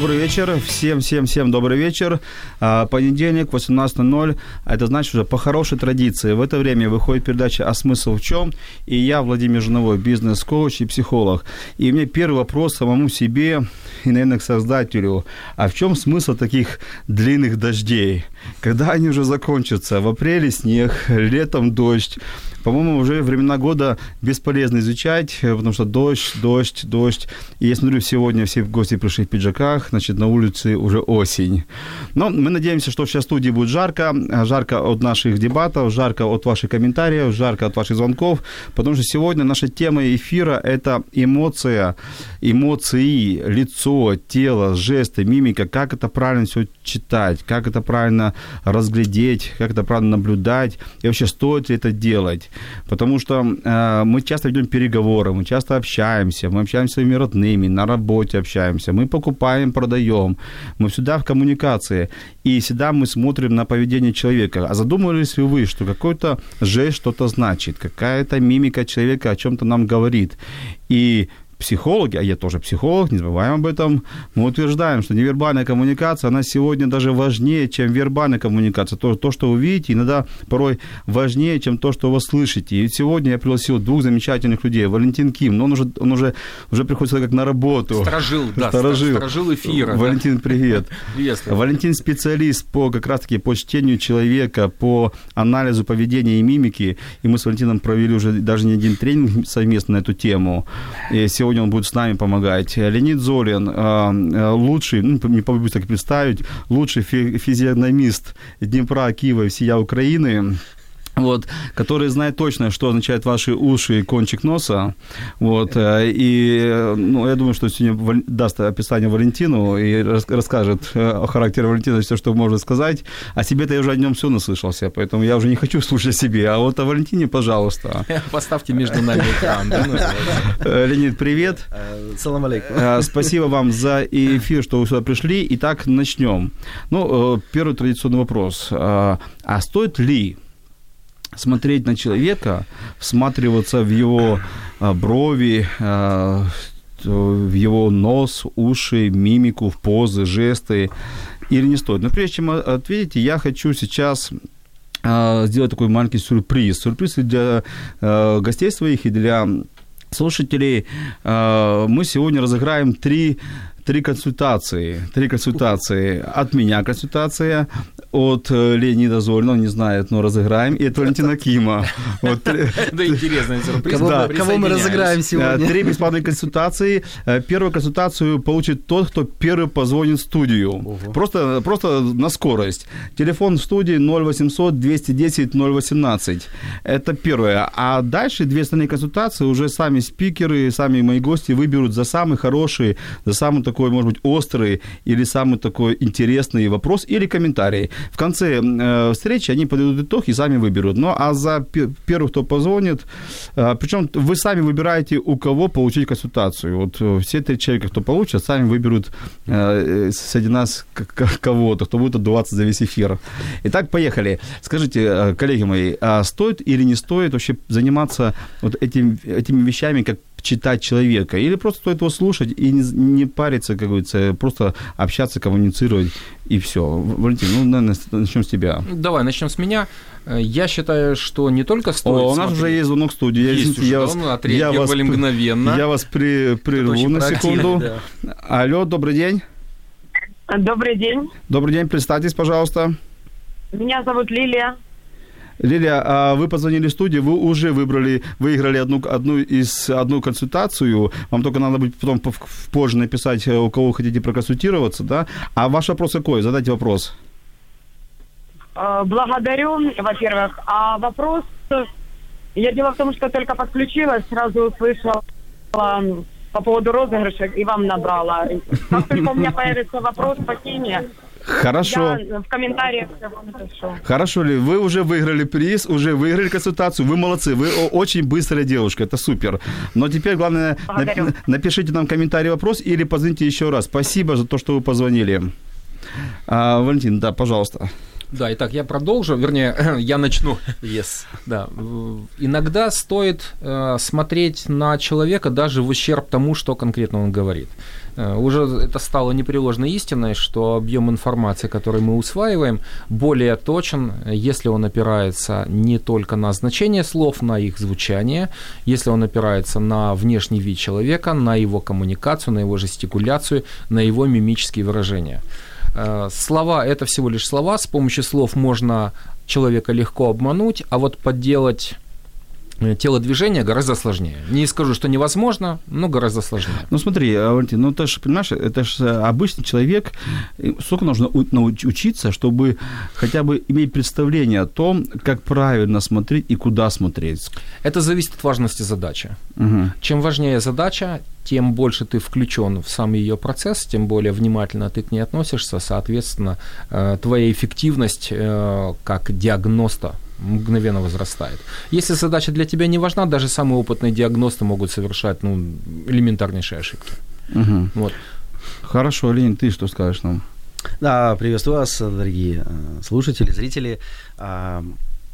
Добрый вечер. Всем, всем, всем добрый вечер. А, Понедельник, 18.00. Это значит уже по хорошей традиции. В это время выходит передача «А смысл в чем?» И я, Владимир Жиновой, бизнес-коуч и психолог. И у меня первый вопрос самому себе и, наверное, к создателю. А в чем смысл таких длинных дождей? Когда они уже закончатся? В апреле снег, летом дождь. По-моему, уже времена года бесполезно изучать, потому что дождь, дождь, дождь. И я смотрю, сегодня все гости пришли в пиджаках, значит, на улице уже осень. Но мы надеемся, что сейчас в студии будет жарко. Жарко от наших дебатов, жарко от ваших комментариев, жарко от ваших звонков, потому что сегодня наша тема эфира – это эмоция, эмоции, лицо, тело, жесты, мимика, как это правильно все читать, как это правильно разглядеть, как это правильно наблюдать, и вообще стоит ли это делать. Потому что э, мы часто ведем переговоры, мы часто общаемся, мы общаемся с своими родными, на работе общаемся, мы покупаем, продаем, мы всегда в коммуникации. И всегда мы смотрим на поведение человека. А задумывались ли вы, что какой-то жест что-то значит, какая-то мимика человека о чем-то нам говорит. И психологи, а я тоже психолог, не забываем об этом, мы утверждаем, что невербальная коммуникация, она сегодня даже важнее, чем вербальная коммуникация. То, то что вы видите, иногда порой важнее, чем то, что вы слышите. И сегодня я пригласил двух замечательных людей. Валентин Ким, но он уже, он уже, уже приходит как на работу. Сторожил, да, сторожил, сторожил эфира. Валентин, да. привет. Приветствую. Валентин специалист по как раз-таки по чтению человека, по анализу поведения и мимики. И мы с Валентином провели уже даже не один тренинг совместно на эту тему. И сегодня сегодня он будет с нами помогать. Леонид Золин, э, э, лучший, ну, не побоюсь так представить, лучший физиогномист Днепра, Киева и всея Украины вот, который знает точно, что означают ваши уши и кончик носа. Вот, э, и ну, я думаю, что сегодня даст описание Валентину и расскажет э, о характере Валентина все, что может сказать. О себе-то я уже о нем все наслышался, поэтому я уже не хочу слушать о себе. А вот о Валентине, пожалуйста. Поставьте между нами экран. Э, Леонид, привет. Салам алейкум. Спасибо вам за эфир, что вы сюда пришли. Итак, начнем. Ну, первый традиционный вопрос. А стоит ли смотреть на человека, всматриваться в его а, брови, а, в его нос, уши, мимику, в позы, жесты, или не стоит. Но прежде чем ответить, я хочу сейчас а, сделать такой маленький сюрприз. Сюрприз для гостей своих и для слушателей. Мы сегодня разыграем три три консультации. Три консультации. От меня консультация, от э, Леонида Зольного, не знает, но разыграем, и от Валентина Кима. Вот. Это интересный сюрприз. Кого, кого мы разыграем сегодня? Три бесплатные консультации. Э, первую консультацию получит тот, кто первый позвонит в студию. Просто, просто на скорость. Телефон в студии 0800 210 018. Это первое. А дальше две остальные консультации уже сами спикеры, сами мои гости выберут за самый хороший, за самый такой, может быть, острый или самый такой интересный вопрос или комментарий. В конце э, встречи они подведут итог и сами выберут. Ну, а за первых, кто позвонит, э, причем вы сами выбираете, у кого получить консультацию. Вот э, все три человека, кто получит, сами выберут э, среди нас кого-то, кто будет отдуваться за весь эфир. Итак, поехали. Скажите, э, коллеги мои, а стоит или не стоит вообще заниматься вот этим, этими вещами, как читать человека, или просто стоит его слушать и не, не париться, как говорится, просто общаться, коммуницировать и все. Валентин, ну, наверное, начнем с тебя. Давай, начнем с меня. Я считаю, что не только стоит О, у нас смотреть. уже есть звонок в студии. Я, есть я, уже, вас, я вас, мгновенно. Я вас при, прерву на секунду. Да. Алло, добрый день. Добрый день. Добрый день, представьтесь, пожалуйста. Меня зовут Лилия. Лилия, а вы позвонили в студию, вы уже выбрали, выиграли одну, одну из одну консультацию. Вам только надо будет потом позже написать, э, у кого хотите проконсультироваться, да? А ваш вопрос какой? Задайте вопрос. Э, благодарю, во-первых. А вопрос... Я дело в том, что только подключилась, сразу услышала по поводу розыгрыша и вам набрала. Как только у меня появится вопрос по теме, Хорошо. я в комментариях всё вам напишу. Хорошо ли, вы уже выиграли приз, уже выиграли консультацию, вы молодцы, вы очень быстрая девушка, это супер. Но теперь главное, нап- напишите нам комментарий, вопрос или позвоните еще раз. Спасибо за то, что вы позвонили. А, Валентин, да, пожалуйста. Да, итак, я продолжу, вернее, я начну. Yes. Да, иногда стоит э, смотреть на человека даже в ущерб тому, что конкретно он говорит. Э, уже это стало непреложной истиной, что объем информации, который мы усваиваем, более точен, если он опирается не только на значение слов, на их звучание, если он опирается на внешний вид человека, на его коммуникацию, на его жестикуляцию, на его мимические выражения. Э, Слова – это всего лишь слова, с помощью слов можно человека легко обмануть, а вот подделать телодвижение гораздо сложнее. Не скажу, что невозможно, но гораздо сложнее. Ну смотри, а, Валентин, ну ты же, понимаешь, это же обычный человек, сколько нужно у- науч- учиться, чтобы хотя бы иметь представление о том, как правильно смотреть и куда смотреть. Это зависит от важности задачи. Мгм. Чем важнее задача, тем больше ты включен в сам ее процесс, тем более внимательно ты к ней относишься, соответственно, э, твоя эффективность э, как диагноста мгновенно возрастает. Если задача для тебя не важна, даже самые опытные диагносты могут совершать ну, элементарнейшие ошибки. Мгм. Вот. Хорошо, Ленин, ты что скажешь нам? Да, приветствую вас, дорогие э, слушатели, зрители.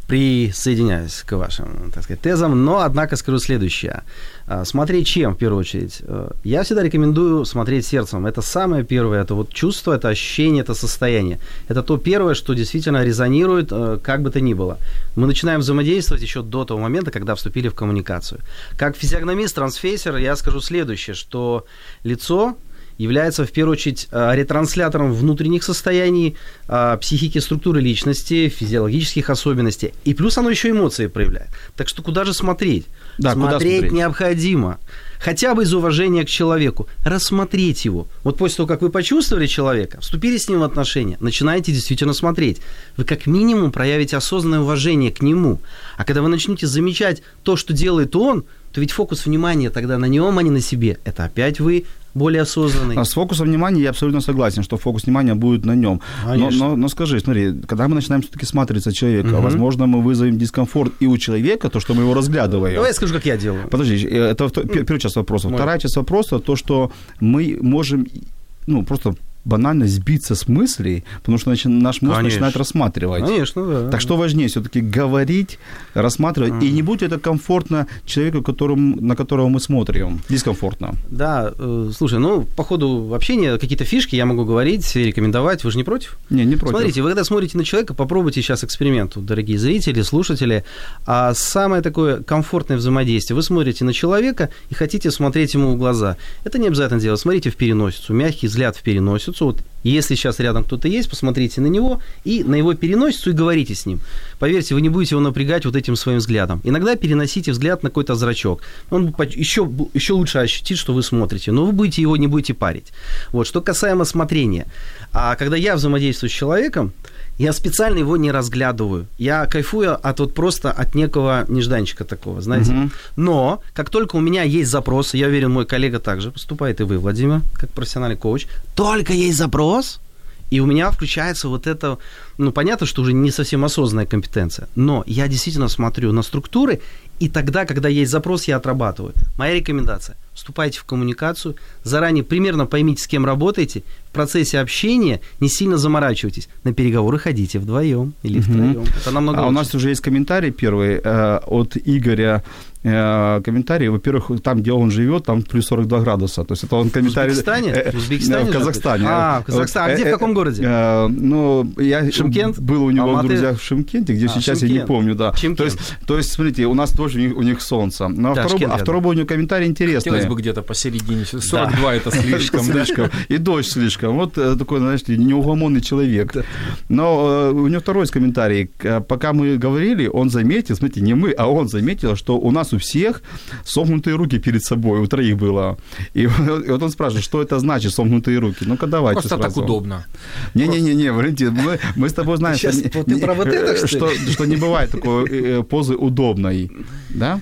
Присоединяюсь к вашим, так сказать, тезам, но, однако, скажу следующее. А, Смотреть чем, в первую очередь? Э, Я всегда рекомендую смотреть сердцем. Это самое первое, это вот чувство, это ощущение, это состояние. Это то первое, что действительно резонирует, э, как бы то ни было. Мы начинаем взаимодействовать еще до того момента, когда вступили в коммуникацию. Как физиогномист, трансфейсер, я скажу следующее, что лицо является в первую очередь э, ретранслятором внутренних состояний, э, психики, структуры личности, физиологических особенностей. И плюс оно еще эмоции проявляет. Так что куда же смотреть? Да, куда смотреть, смотреть? необходимо. Хотя бы из уважения к человеку. Рассмотреть его. Вот после того, как вы почувствовали человека, вступили с ним в отношения, начинаете действительно смотреть. Вы как минимум проявите осознанное уважение к нему. А когда вы начнете замечать то, что делает он, то ведь фокус внимания тогда на нем, а не на себе. Это опять вы более осознанный. А с фокусом внимания я абсолютно согласен, что фокус внимания будет на нем. Но, но, но скажи, смотри, когда мы начинаем все-таки смотреться человека, Мгм. возможно, мы вызовем дискомфорт и у человека, то, что мы его разглядываем. Давай я скажу, как я делаю. Подожди, э, это первая часть вопроса. Вторая часть вопроса, то, что мы можем, ну, просто банально сбиться с мыслей, потому что начи- наш мозг Конечно. начинает рассматривать. Конечно, да. Так что важнее все-таки говорить, рассматривать, и не будет это комфортно человеку, которым, на которого мы смотрим. Дискомфортно. Да, э, слушай, ну, по ходу общения какие-то фишки я могу говорить, рекомендовать. Вы же не против? Не, не против. Смотрите, вы когда смотрите на человека, попробуйте сейчас эксперимент, дорогие зрители, слушатели. А самое такое комфортное взаимодействие. Вы смотрите на человека и хотите смотреть ему в глаза. Это не обязательно делать. Смотрите в переносицу, мягкий взгляд в переносицу. Вот если сейчас рядом кто-то есть, посмотрите на него и на его переносицу и говорите с ним. Поверьте, вы не будете его напрягать вот этим своим взглядом. Иногда переносите взгляд на какой-то зрачок. Он еще, еще лучше ощутит, что вы смотрите, но вы будете его не будете парить. Вот. Что касаемо смотрения. А когда я взаимодействую с человеком, я специально его не разглядываю. Я кайфую от вот просто от некого нежданчика такого, знаете. Мгм. Но как только у меня есть запрос, я уверен, мой коллега также поступает, и вы, Владимир, как профессиональный коуч, только есть запрос, и у меня включается вот это, ну, понятно, что уже не совсем осознанная компетенция, но я действительно смотрю на структуры, и тогда, когда есть запрос, я отрабатываю. Моя рекомендация – вступайте в коммуникацию, заранее примерно поймите, с кем работаете, в процессе общения не сильно заморачивайтесь, на переговоры ходите вдвоем или Мгм. втроем. Это намного А у лучше. нас уже есть комментарий первый э, от Игоря. Э, комментарий, во-первых, там, где он живет, там плюс 42 градуса. То есть это он комментарий... Узбекистане? Э, В Узбекистане э, В же Казахстане. А, в Казахстане. А где, в э, каком городе? э, Ну, я Шымкент? был у него в друзьях в Шимкенте, где А, сейчас я не помню, да. То есть, то есть, смотрите, у нас тоже у них, у них солнце. А, Да, Шымкент а у него комментарий интересный. Хотелось бы где-то посередине. 42 это слишком. да? слишком. И дождь слишком. Вот э, такой, знаешь, неугомонный человек. Но э, у него второй комментарий. Пока мы говорили, он заметил, смотрите, не мы, а он заметил, что у нас у всех сомкнутые руки перед собой, у троих было. И, вот он спрашивает, что это значит, сомкнутые руки. Ну-ка, давайте Просто так сразу. удобно. Не-не-не, Валентин, мы, мы с тобой знаем, Сейчас что, вот ты про вот это, что ли? что, что не бывает такой э, позы удобной. Да?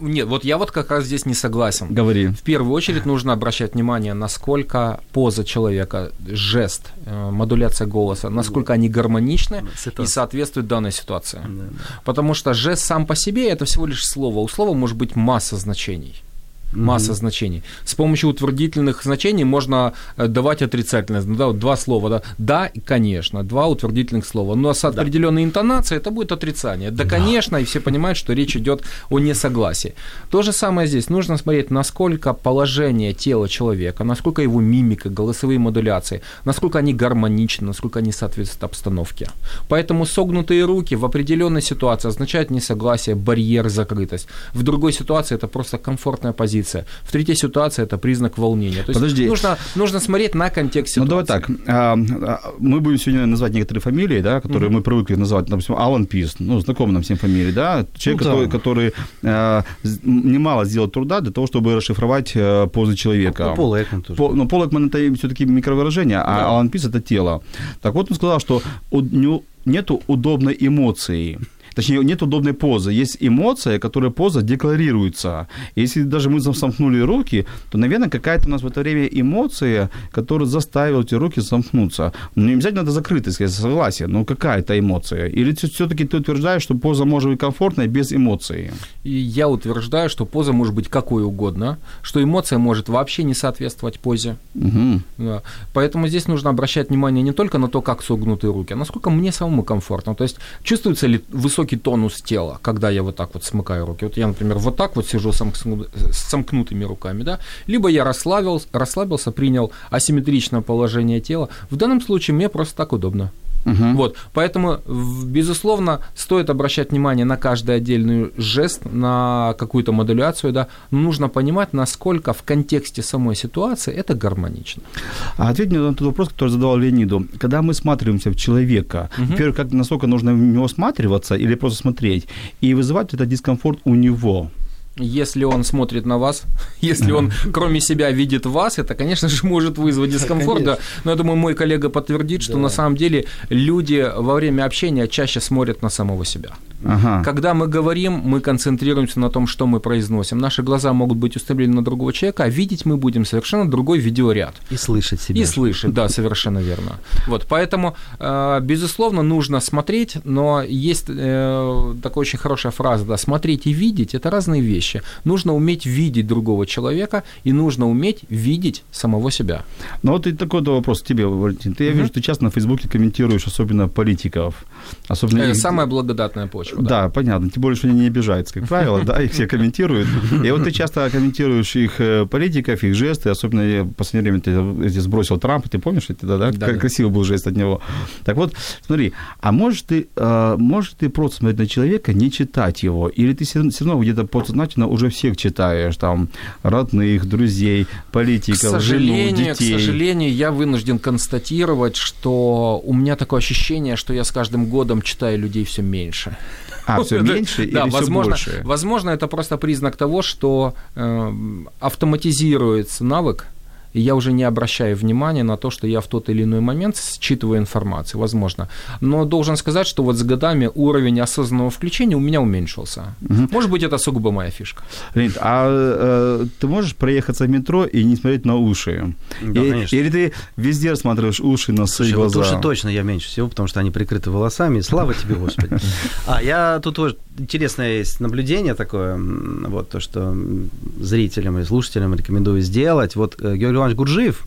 Нет, вот я вот как раз здесь не согласен. Говори. В первую очередь нужно обращать внимание, насколько поза человека, жест, э, модуляция голоса, насколько они гармоничны и Ситуация. соответствуют данной ситуации. Да, да. Потому что жест сам по себе это всего лишь слово. У слова может быть масса значений. Масса значений. С помощью утвердительных значений можно э, давать отрицательное. Ну, да, вот два слова. Да, да конечно. Два утвердительных слова. Но с определенной интонацией это будет отрицание. Да, конечно, и все понимают, что речь идет о несогласии. То же самое здесь. Нужно смотреть, насколько положение тела человека, насколько его мимика, голосовые модуляции, насколько они гармоничны, насколько они соответствуют обстановке. Поэтому согнутые руки в определенной ситуации означают несогласие, барьер, закрытость. В другой ситуации это просто комфортная позиция. В третьей ситуации это признак волнения. То есть Подожди. Нужно, нужно смотреть на контекст Ну, ситуации. давай так. а, а, Мы будем сегодня называть некоторые фамилии, да, которые мы привыкли называть. Допустим, Алан Пис, ну, знакомый нам всем фамилии, да. Человек, Ну, да. который, который а, немало сделал труда для того, чтобы расшифровать э, позы человека. Ну, Пол Экман тоже. По- но Пол Экман это все-таки микровыражение, а Алан Пис это тело. Так вот он сказал, что у него нету удобной эмоции. Точнее, нет удобной позы. Есть эмоция, которая поза декларируется. Если даже мы сомкнули руки, то, наверное, какая-то у нас в это время эмоция, которая заставила эти руки сомкнуться. Ну, не обязательно это закрытость, я согласен, но какая-то эмоция. Или все-таки ты утверждаешь, что поза может быть комфортной без эмоций? И я утверждаю, что поза может быть какой угодно, что эмоция может вообще не соответствовать позе. Угу. Да. Поэтому здесь нужно обращать внимание не только на то, как согнуты руки, а насколько мне самому комфортно. То есть чувствуется ли высокий тонус тела, когда я вот так вот смыкаю руки. Вот я, например, вот так вот сижу с сомкнутыми руками, да, либо я расслабился, расслабился, принял асимметричное положение тела. В данном случае мне просто так удобно. Вот, поэтому, безусловно, стоит обращать внимание на каждый отдельный жест, на какую-то модуляцию, да, но нужно понимать, насколько в контексте самой ситуации это гармонично. А ответь мне на тот вопрос, который задавал Леониду. Когда мы смотримся в человека, во-первых, как, насколько нужно в него осматриваться или просто смотреть, и вызывать этот дискомфорт у него? Если он смотрит на вас, если он кроме себя видит вас, это, конечно же, может вызвать дискомфорт. Да. Но я думаю, мой коллега подтвердит, что на самом деле люди во время общения чаще смотрят на самого себя. Ага. Когда мы говорим, мы концентрируемся на том, что мы произносим. Наши глаза могут быть устремлены на другого человека, а видеть мы будем совершенно другой видеоряд. И слышать себя. И слышать, да, совершенно верно. Вот, поэтому, э, безусловно, нужно смотреть, но есть э, такая очень хорошая фраза, да, смотреть и видеть – это разные вещи. Нужно уметь видеть другого человека и нужно уметь видеть самого себя. Ну вот и такой вопрос к тебе, Валентин. Ты, я вижу, ты часто на Фейсбуке комментируешь, особенно политиков. Особенно Э, Самая благодатная почва. Да. понятно. Тем более, что они не обижаются, как правило, да, их все комментируют. И вот ты часто комментируешь их э, политиков, их жесты, особенно в последнее время ты эти сбросил Трампа, ты помнишь это, да? Да, да. красивый был жест от него. Так вот, смотри, а можешь ты, э, можешь ты просто смотреть на человека, не читать его, или ты все равно где-то подсознательно уже всех читаешь, там, родных, друзей, К политиков, жену, сожалению, к детей. сожалению, я вынужден констатировать, что у меня такое ощущение, что я с каждым годом читаю людей все меньше. А, все Да, меньше да, или все возможно, больше? Возможно, это просто признак того, что э, автоматизируется навык, и я уже не обращаю внимания на то, что я в тот или иной момент считываю информацию, возможно. Но должен сказать, что вот с годами уровень осознанного включения у меня уменьшился. Может быть, это сугубо моя фишка. Леонид, а э, ты можешь проехаться в метро и не смотреть на уши? Да, И- конечно. Или ты везде рассматриваешь уши, носы, Слушай, вот глаза? уши точно я меньше всего, потому что они прикрыты волосами. Слава тебе, Господи. А я тут вот интересное есть наблюдение такое, вот то, что зрителям и слушателям рекомендую сделать. Вот э, Георгий Иванович Гурджиев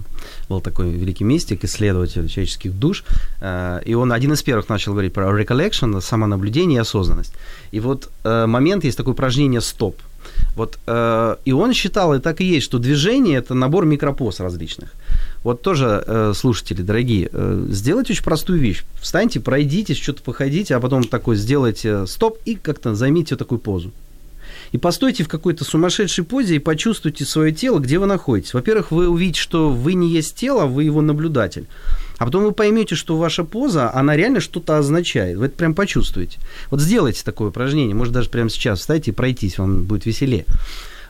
был такой великий мистик, исследователь человеческих душ, э, и он один из первых начал говорить про recollection, самонаблюдение и осознанность. И вот э, момент есть такое упражнение «стоп». Вот, э, и он считал, и так и есть, что движение – это набор микропоз различных. Вот тоже, слушатели, дорогие, сделайте очень простую вещь. Встаньте, пройдитесь, что-то походите, а потом такой сделайте стоп и как-то займите такую позу. И постойте в какой-то сумасшедшей позе и почувствуйте свое тело, где вы находитесь. Во-первых, вы увидите, что вы не есть тело, вы его наблюдатель. А потом вы поймете, что ваша поза, она реально что-то означает. Вы это прям почувствуете. Вот сделайте такое упражнение. Может, даже прямо сейчас встайте и пройтись, вам будет веселее.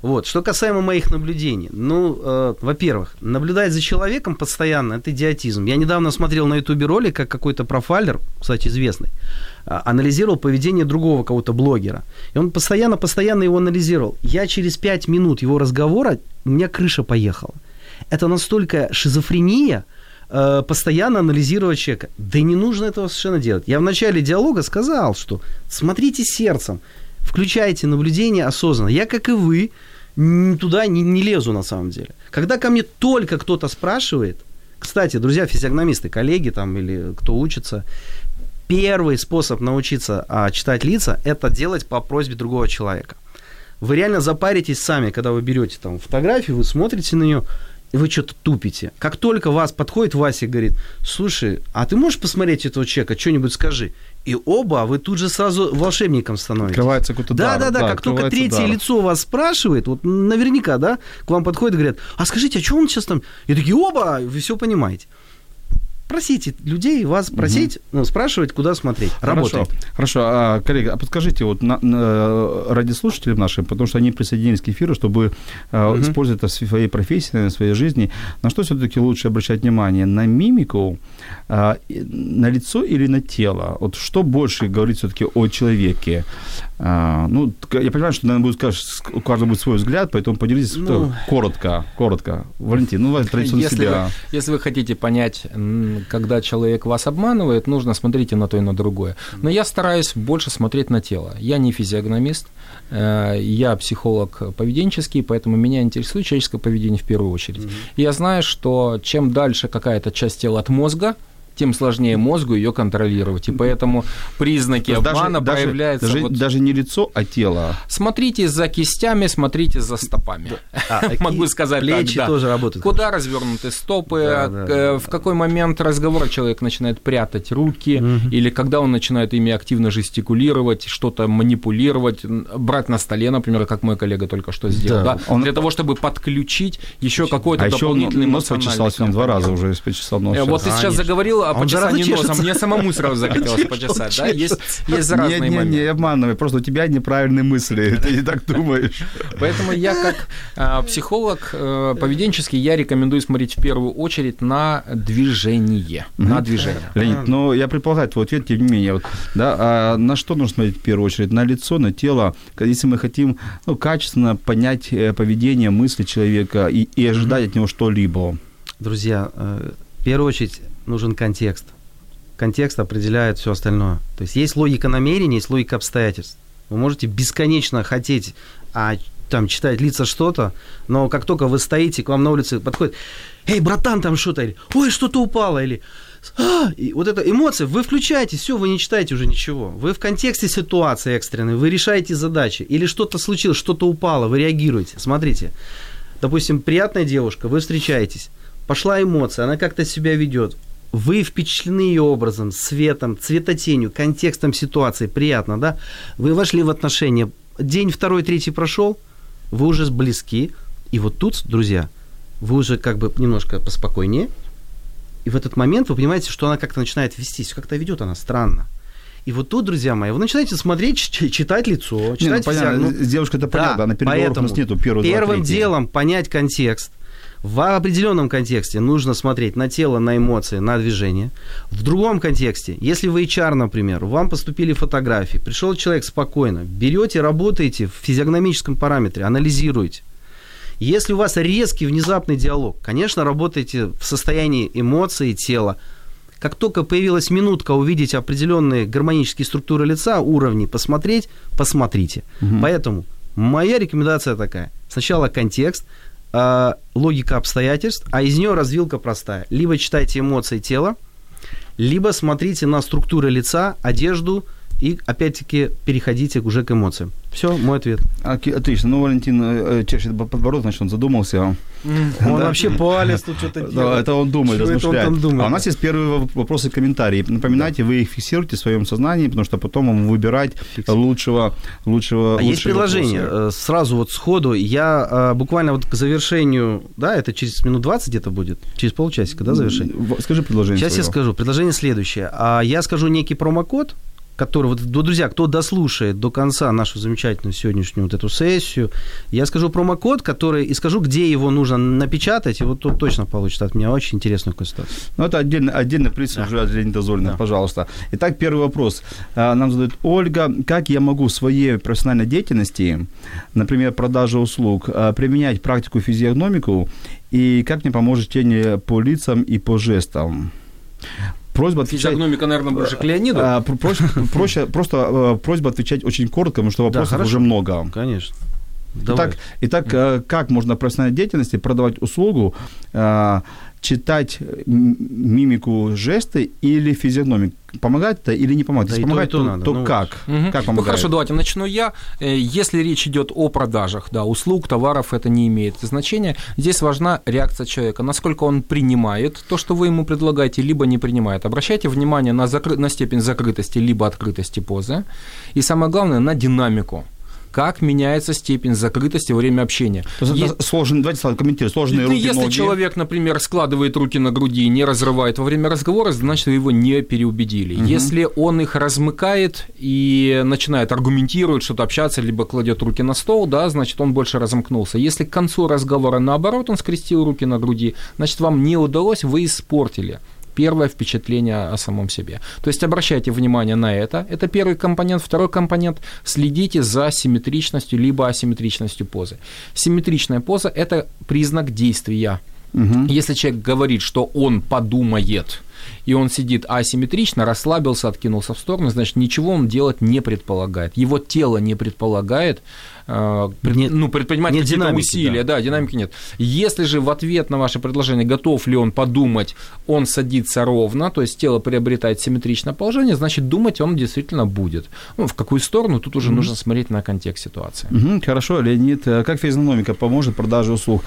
Вот. Что касаемо моих наблюдений. Ну, э, во-первых, наблюдать за человеком постоянно – это идиотизм. Я недавно смотрел на ютубе ролик, как какой-то профайлер, кстати, известный, а, анализировал поведение другого кого-то блогера. И он постоянно-постоянно его анализировал. Я через пять минут его разговора, у меня крыша поехала. Это настолько шизофрения, э, постоянно анализировать человека. Да не нужно этого совершенно делать. Я в начале диалога сказал, что смотрите сердцем, включайте наблюдение осознанно. Я, как и вы, туда не, не лезу на самом деле. Когда ко мне только кто-то спрашивает, кстати, друзья, физиогномисты, коллеги там или кто учится, первый способ научиться а, читать лица – это делать по просьбе другого человека. Вы реально запаритесь сами, когда вы берете там фотографию, вы смотрите на нее, и вы что-то тупите. Как только вас подходит Вася и говорит, слушай, а ты можешь посмотреть этого человека, что-нибудь скажи? И оба, вы тут же сразу волшебником становитесь. Открывается какой-то Да, дар, да, да, как только третье дар. лицо вас спрашивает, вот наверняка, да, к вам подходит и говорят, а скажите, а что он сейчас там? И такие, оба, вы все понимаете. Просите людей, вас просить, ну, спрашивать, куда смотреть. Работает. Хорошо, хорошо. А, коллеги, а подскажите вот на, на- ради слушателей нашим, потому что они присоединились к эфиру, чтобы э, использовать это в своей профессии, в своей жизни, на что все-таки лучше обращать внимание? На мимику, а, на лицо или на тело? Вот что больше говорит все-таки о человеке? А, ну, я понимаю, что, наверное, будет, скаж- у каждого будет свой взгляд, поэтому поделитесь Ну. кто- коротко, коротко. Валентин, ну, традиционно Если себя. вы, если вы хотите понять, когда человек вас обманывает, нужно смотреть и на то, и на другое. Но я стараюсь больше смотреть на тело. Я не физиогномист, э, я психолог поведенческий, поэтому меня интересует человеческое поведение в первую очередь. И я знаю, что чем дальше какая-то часть тела от мозга, тем сложнее мозгу ее контролировать. И поэтому признаки обмана проявляются даже, вот- даже не лицо, а тело. Смотрите за кистями, смотрите за стопами. А, Могу сказать плечи так, да. тоже работают. Куда развернуты стопы, Да, к- да, э, да, в какой момент разговора человек начинает прятать руки, или когда он начинает ими активно жестикулировать, что-то манипулировать, брать на столе, например, как мой коллега только что сделал, Да. да, для того, чтобы подключить еще какой-то А еще он дополнительный нос почесал два раза уже, почесал нос. Э, Вот ты сейчас заговорил о А он носа, чешется. мне самому сразу захотелось почесать, да, есть, есть разные не, не, моменты. не обманывай, просто у тебя неправильные мысли, ты не так думаешь. Поэтому я как а, психолог э, поведенческий, я рекомендую смотреть в первую очередь на движение. На движение. Леонид, но я предполагаю твой ответ, тем не менее, вот, да, а на что нужно смотреть в первую очередь? На лицо, на тело, если мы хотим ну, качественно понять э, поведение, мысли человека и, и ожидать от него что-либо. Друзья, э, в первую очередь нужен контекст. Контекст определяет все остальное. То есть есть логика намерений, есть логика обстоятельств. Вы можете бесконечно хотеть а, там, читать лица что-то, но как только вы стоите, к вам на улице подходит, эй, братан, там что-то, или ой, что-то упало, или «А!» и вот это эмоции, вы включаете, все, вы не читаете уже ничего. Вы в контексте ситуации экстренной, вы решаете задачи, или что-то случилось, что-то упало, вы реагируете. Смотрите, допустим, приятная девушка, вы встречаетесь, пошла эмоция, она как-то себя ведет, вы впечатлены ее образом, светом, цветотенью, контекстом ситуации, приятно, да? Вы вошли в отношения, день второй, третий прошел, вы уже близки, и вот тут, друзья, вы уже как бы немножко поспокойнее, и в этот момент вы понимаете, что она как-то начинает вестись, как-то ведет она странно. И вот тут, друзья мои, вы начинаете смотреть, читать лицо, Не, ну, читать понятно, с девушкой это понятно, а на переговорах у поэтому нас нету первых два, Первым третий. делом понять контекст. В определенном контексте нужно смотреть на тело, на эмоции, на движение. В другом контексте, если вы HR, например, вам поступили фотографии, пришел человек спокойно, берете, работаете в физиогномическом параметре, анализируете. Если у вас резкий, внезапный диалог, конечно, работаете в состоянии эмоций, тела. Как только появилась минутка увидеть определенные гармонические структуры лица, уровни, посмотреть, посмотрите. Поэтому моя рекомендация такая. Сначала контекст, а, логика обстоятельств, а из нее развилка простая. Либо читайте эмоции тела, либо смотрите на структуры лица, одежду и, опять-таки, переходите уже к эмоциям. Все, мой ответ. Отлично. Ну, Валентин э, чешет подбородок, значит, он задумался. Он вообще палец тут что-то Да, это он думает, Что это он размышляет. там думает? А у нас есть первые вопросы и комментарии. Напоминайте, вы их фиксируете в своем сознании, потому что потом вам выбирать лучшего, лучшего, А есть предложение. вопросы. Э, Сразу вот сходу я э, буквально вот к завершению, да, это через минут 20 где-то будет, через полчасика, да, завершение? Скажи предложение Сейчас я своё. скажу. Предложение следующее. А Я скажу некий промокод, который, вот, друзья, кто дослушает до конца нашу замечательную сегодняшнюю вот эту сессию, я скажу промокод, который, и скажу, где его нужно напечатать, и вот тот точно получит от меня очень интересную консультацию. Ну, это отдельный, отдельный принцип Да. уже от Леонида Зольна, Да. пожалуйста. Итак, первый вопрос. А, Нам задает Ольга. Как я могу в своей профессиональной деятельности, например, продажа услуг, а, применять практику физиогномику, и как мне поможет чтение по лицам и по жестам? Просьба отвечать... Физиогномика, наверное, больше к Леониду. А, про- проще- проще- просто э, просьба отвечать очень коротко, потому что вопросов хорошо. уже много. Конечно. Давай. Итак, итак э, как можно в профессиональной деятельности продавать услугу, э, читать мимику, жесты или физиогномик? Помогает это или не помогает? Да Если и то, то надо. то Ну, как? Мгм. Как Ну помогает? хорошо, давайте начну я. Э, Если речь идет о продажах, да, услуг, товаров, это не имеет значения. Здесь важна реакция человека, насколько он принимает то, что вы ему предлагаете, либо не принимает. Обращайте внимание на, закры- на степень закрытости либо открытости позы. И самое главное, на динамику. Как меняется степень закрытости во время общения. То есть сложный, давайте сразу комментируем, сложные руки, если ноги. человек, например, складывает руки на груди и не разрывает во время разговора, значит, вы его не переубедили. Если он их размыкает и начинает аргументировать, что-то общаться, либо кладет руки на стол, да, значит, он больше разомкнулся. Если к концу разговора, наоборот, он скрестил руки на груди, значит, вам не удалось, вы испортили первое впечатление о самом себе. То есть обращайте внимание на это. Это первый компонент. Второй компонент – следите за симметричностью либо асимметричностью позы. Симметричная поза – это признак действия. Мгм. Если человек говорит, что он подумает, и он сидит асимметрично, расслабился, откинулся в сторону, значит, ничего он делать не предполагает. Его тело не предполагает, пред- Нет- ну, предпринимать нет какие-то усилия. Да. динамики нет. Если же в ответ на ваше предложение, готов ли он подумать, он садится ровно, то есть тело приобретает симметричное положение, значит, думать он действительно будет. Ну, в какую сторону, тут уже нужно смотреть на контекст ситуации. Мгм, хорошо, Леонид, э, как физиогномика поможет продаже услуг?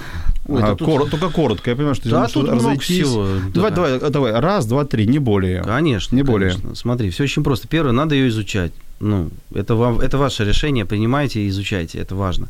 Ой, А, да тут- коро- Только коротко, я понимаю, что Да, тут много всего, Давай, да. давай, давай, раз, два, три, не более. Конечно, Не более. конечно. Смотри, все очень просто. Первое, надо ее изучать. Ну, это, вам, это ваше решение, принимайте и изучайте, это важно.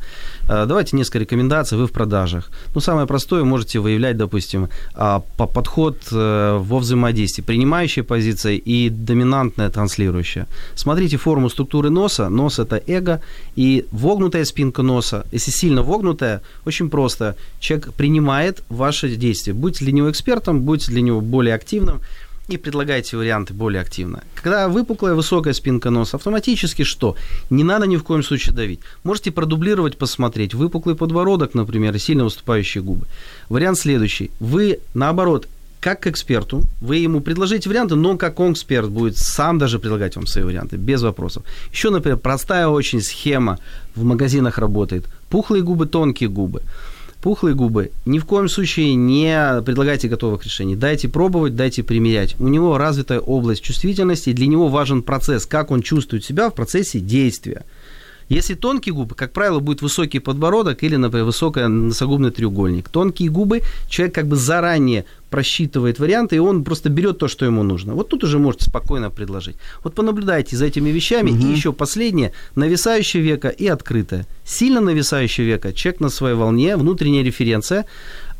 А, Давайте несколько рекомендаций, вы в продажах. Ну, самое простое, можете выявлять, допустим, а, по- подход э, во взаимодействии, принимающая позиция и доминантная транслирующая. Смотрите форму структуры носа. Нос – это эго, и вогнутая спинка носа, если сильно вогнутая, очень просто. Человек принимает ваши действия. Будьте для него экспертом, будьте для него более активным, и предлагайте варианты более активно. Когда выпуклая высокая спинка носа, автоматически что? Не надо ни в коем случае давить. Можете продублировать, посмотреть. Выпуклый подбородок, например, и сильно выступающие губы. Вариант следующий. Вы, наоборот, как к эксперту, вы ему предложите варианты, но как он эксперт будет сам даже предлагать вам свои варианты, без вопросов. Еще, например, простая очень схема в магазинах работает. Пухлые губы, тонкие губы. Пухлые губы ни в коем случае не предлагайте готовых решений. Дайте пробовать, дайте примерять. У него развитая область чувствительности, для него важен процесс, как он чувствует себя в процессе действия. Если тонкие губы, как правило, будет высокий подбородок или, например, высокий носогубный треугольник. Тонкие губы человек как бы заранее просчитывает варианты, и он просто берет то, что ему нужно. Вот тут уже можете спокойно предложить. Вот понаблюдайте за этими вещами. И еще последнее, нависающее веко и открытое. Сильно нависающее веко, человек на своей волне, внутренняя референция.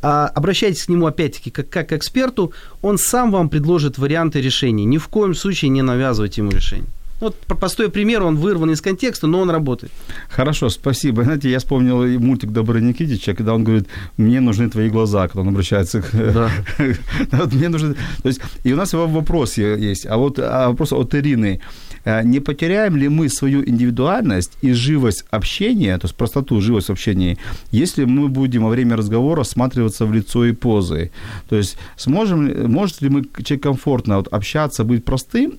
А обращайтесь к нему опять-таки как, как к эксперту, он сам вам предложит варианты решений. Ни в коем случае не навязывайте ему решение. Вот про- простой пример, он вырван из контекста, но он работает. Хорошо, спасибо. Знаете, я вспомнил мультик Добрый Никитича, когда он говорит, мне нужны твои глаза, когда он обращается к... Да. Вот мне нужны... То есть, и у нас во- вопрос есть, а вот а вопрос от Ирины. А Не потеряем ли мы свою индивидуальность и живость общения, то есть простоту, живость в общении, если мы будем во время разговора осматриваться в лицо и позы? То есть сможем, может ли мы человек комфортно вот, общаться, быть простым,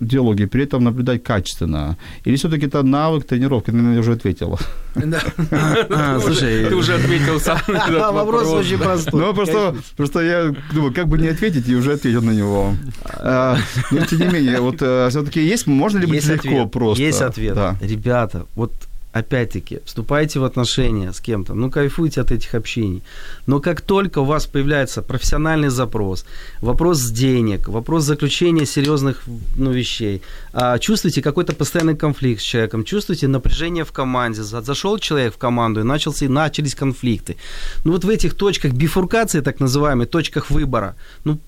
в диалоге, при этом наблюдать качественно? Или все-таки это навык тренировки? Ты, наверное, уже ответила. А, слушай, Ты уже ответил сам А, вопрос очень простой. Ну, просто, просто я думаю, как бы не ответить, и уже ответил на него. А, Но, тем не менее, вот все-таки есть, можно ли быть легко просто? Есть ответ. Да. Ребята, вот опять-таки, вступаете в отношения с кем-то, ну, кайфуйте от этих общений. Но как только у вас появляется профессиональный запрос, вопрос денег, вопрос заключения серьезных ну, вещей, а, чувствуете какой-то постоянный конфликт с человеком, чувствуете напряжение в команде, за- зашел человек в команду и начался, начались конфликты. Ну, вот в этих точках бифуркации, так называемых, точках выбора, ну,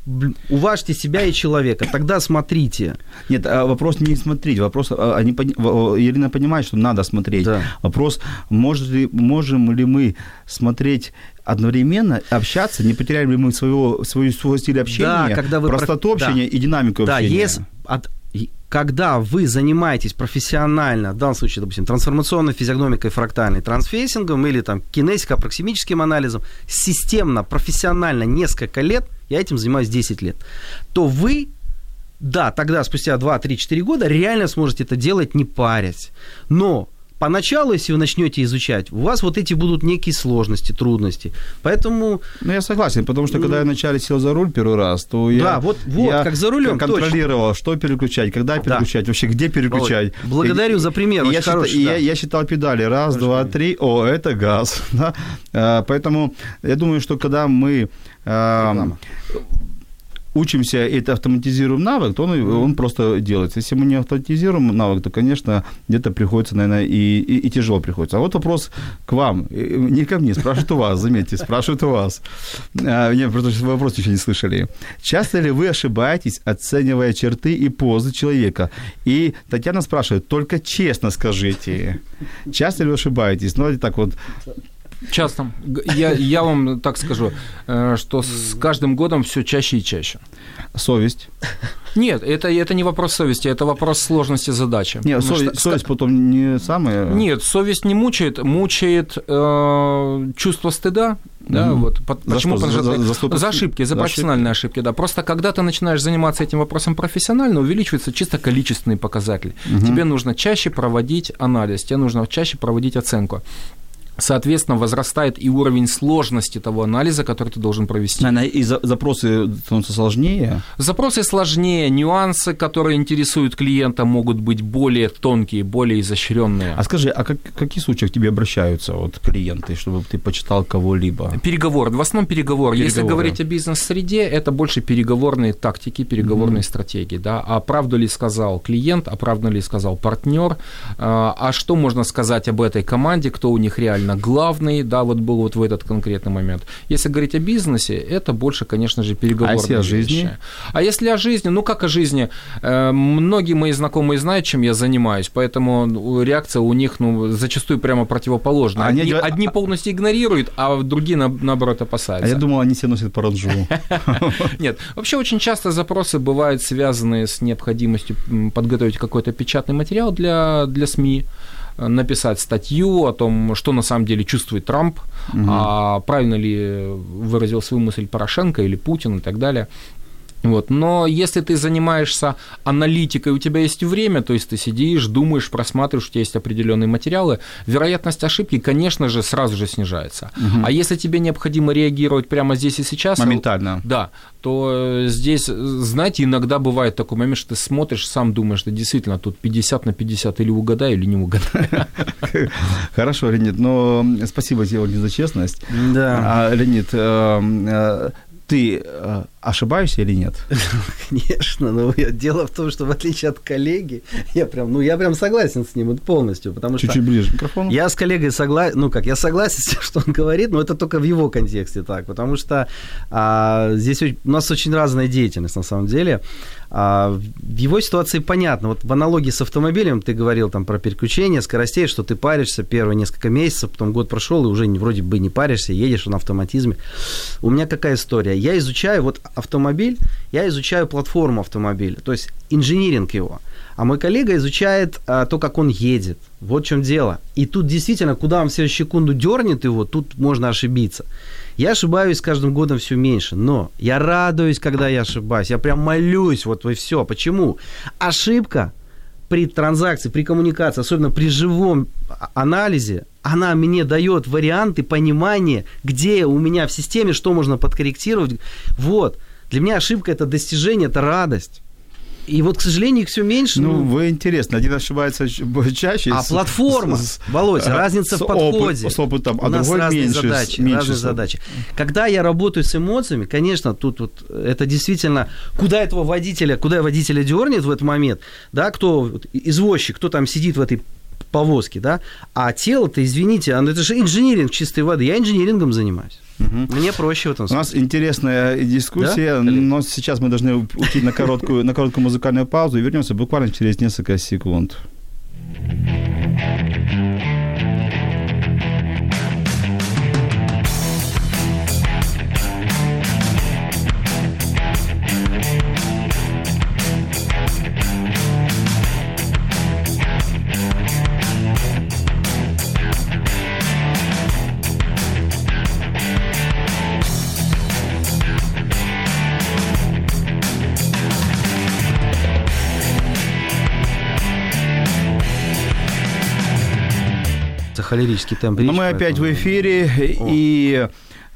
уважьте себя и человека, тогда смотрите. Нет, а вопрос не смотреть, вопрос, а, они, Ирина понимает, что надо смотреть. Да. Вопрос, может ли, можем ли мы смотреть одновременно, общаться, не потеряем ли мы своего, свою, свой стиль общения, Да, когда вы про- простоту да. общения и динамику Да, общения? есть от, и- когда вы занимаетесь профессионально, в данном случае, допустим, трансформационной физиогномикой фрактальной, трансфейсингом или там кинесико-проксемическим анализом, системно, профессионально несколько лет, я этим занимаюсь 10 лет, то вы да, тогда спустя 2, 3, 4 года реально сможете это делать, не парясь. Но поначалу, если вы начнете изучать, у вас вот эти будут некие сложности, трудности. Поэтому Ну, я согласен, потому что когда я вначале сел за руль первый раз, то я, Да, вот- вот, я как за рулем, контролировал, что переключать, когда переключать, вообще где переключать. Володь, благодарю за пример, И я, считал, хороший, и да. я, я считал педали. Раз, два, три. О, это газ. да. А, Поэтому я думаю, что когда мы а. Учимся и это автоматизируем навык, то он, он просто делается. Если мы не автоматизируем навык, то, конечно, где-то приходится, наверное, и, и, и тяжело приходится. А вот вопрос к вам. Не ко мне, спрашивают у вас, заметьте, спрашивают у вас. А, Не, просто что вопрос еще не слышали. Часто ли вы ошибаетесь, оценивая черты и позы человека? И Татьяна спрашивает, только честно скажите. Часто ли вы ошибаетесь? Ну, так вот. Часто. Г- Я, я вам так скажу, э, что с каждым годом все чаще и чаще. Совесть. Нет, это, это не вопрос совести, это вопрос сложности задачи. Не, Потому совесть, что- совесть потом не самое... Нет, совесть не мучает, мучает э, чувство стыда. Да, Мгм. вот, За почему? что? За- что- за- за ошибки, за за профессиональные ошибки, да. Просто когда ты начинаешь заниматься этим вопросом профессионально, увеличивается чисто количественный показатель. Тебе нужно чаще проводить анализ, тебе нужно чаще проводить оценку. Соответственно, возрастает и уровень сложности того анализа, который ты должен провести. Наверное, и за- запросы становятся сложнее. Запросы сложнее, нюансы, которые интересуют клиента, могут быть более тонкие, более изощренные. А скажи, а как, какие случаи к тебе обращаются вот, клиенты, чтобы ты почитал кого-либо? Переговор, в основном переговор. Если Переговоры. говорить о бизнес-среде, это больше переговорные тактики, переговорные стратегии. Да? А правду ли сказал клиент, а правду ли сказал партнер, а а что можно сказать об этой команде, кто у них реально главный, да, вот был вот в этот конкретный момент. Если говорить о бизнесе, это больше, конечно же, переговорные А если о жизни? вещи. А если о жизни, ну как о жизни, Э, многие мои знакомые знают, чем я занимаюсь, поэтому ну, реакция у них ну, зачастую прямо противоположна. А они Одни, одни полностью игнорируют, а другие, на- наоборот, А опасаются. я думал, они все носят параджу. Нет, вообще очень часто запросы бывают связаны с необходимостью подготовить какой-то печатный материал для, для СМИ, написать статью о том, что на самом деле чувствует Трамп, а правильно ли выразил свою мысль Порошенко или Путин и так далее. Вот. Но если ты занимаешься аналитикой, у тебя есть время, то есть ты сидишь, думаешь, просматриваешь, у тебя есть определенные материалы, вероятность ошибки, конечно же, сразу же снижается. А если тебе необходимо реагировать прямо здесь и сейчас, Моментально. да, то э, здесь, э, знаете, иногда бывает такой момент, что ты смотришь, сам думаешь, что действительно тут 50 на 50 или угадаю, или не угадаю. Хорошо, Леонид, но спасибо сегодня за честность. да. А, Леонид, э, э, ты э, ошибаешься или нет? Конечно, но я- дело в том, что в отличие от коллеги, я прям, ну, я прям согласен с ним вот полностью, потому что Чуть-чуть ближе к микрофону. я с коллегой согласен, ну как, я согласен с тем, что он говорит, но это только в его контексте так, потому что а, здесь у нас очень разная деятельность на самом деле. А, в его ситуации понятно, вот в аналогии с автомобилем ты говорил там про переключение скоростей, что ты паришься первые несколько месяцев, потом год прошел, и уже вроде бы не паришься, едешь на автоматизме. У меня какая история? Я изучаю вот автомобиль, я изучаю платформу автомобиля, то есть инжиниринг его. А мой коллега изучает а, то, как он едет. Вот в чем дело. И тут действительно, куда он в следующую секунду дернет его, тут можно ошибиться. Я ошибаюсь с каждым годом все меньше, но я радуюсь, когда я ошибаюсь. Я прям молюсь, вот и все. Почему? Ошибка при транзакции, при коммуникации, особенно при живом а- анализе, она мне дает варианты понимания, где у меня в системе, что можно подкорректировать. Вот. Для меня ошибка – это достижение, это радость. И вот, к сожалению, их все меньше. Ну, вы интересно. Один ошибается чаще. А с- платформа, с- Володя, а, разница с в подходе. опыт- с опытом, а У нас другой разные меньше. задачи, меньше разные задачи. Когда я работаю с эмоциями, конечно, тут вот это действительно, куда этого водителя, куда водителя дернет в этот момент, да, кто извозчик, кто там сидит в этой повозке, да, а тело-то, извините, оно- это же инжиниринг чистой воды, я инжинирингом занимаюсь. Мне проще в этом У нас смысле. интересная дискуссия, Да, но сейчас мы должны уйти на короткую, на короткую музыкальную паузу и вернемся буквально через несколько секунд. Холерический темп Но мы опять в эфире, и э,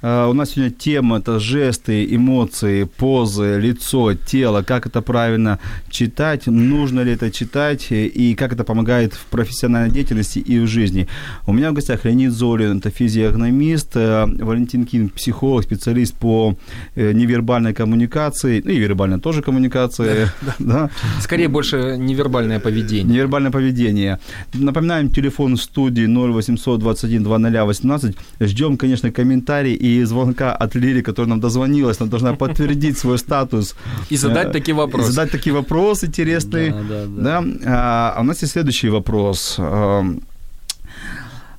у нас сегодня тема – это жесты, эмоции, позы, лицо, тело, как это правильно читать, нужно ли это читать, и как это помогает в профессиональной деятельности и в жизни. У меня в гостях Леонид Зорин, это физиогномист, э, Валентин Кин, психолог, специалист по э, невербальной коммуникации, ну и вербальной тоже коммуникации, да, Скорее больше невербальное поведение. Невербальное поведение. Напоминаем, телефон в студии 0800 21 2018. Ждем, конечно, комментарий и звонка от Лили, которая нам дозвонилась. Она должна подтвердить свой статус. И задать Э, такие вопросы. и Задать такие вопросы интересные. Да, да, да. А, а у нас есть следующий вопрос. А,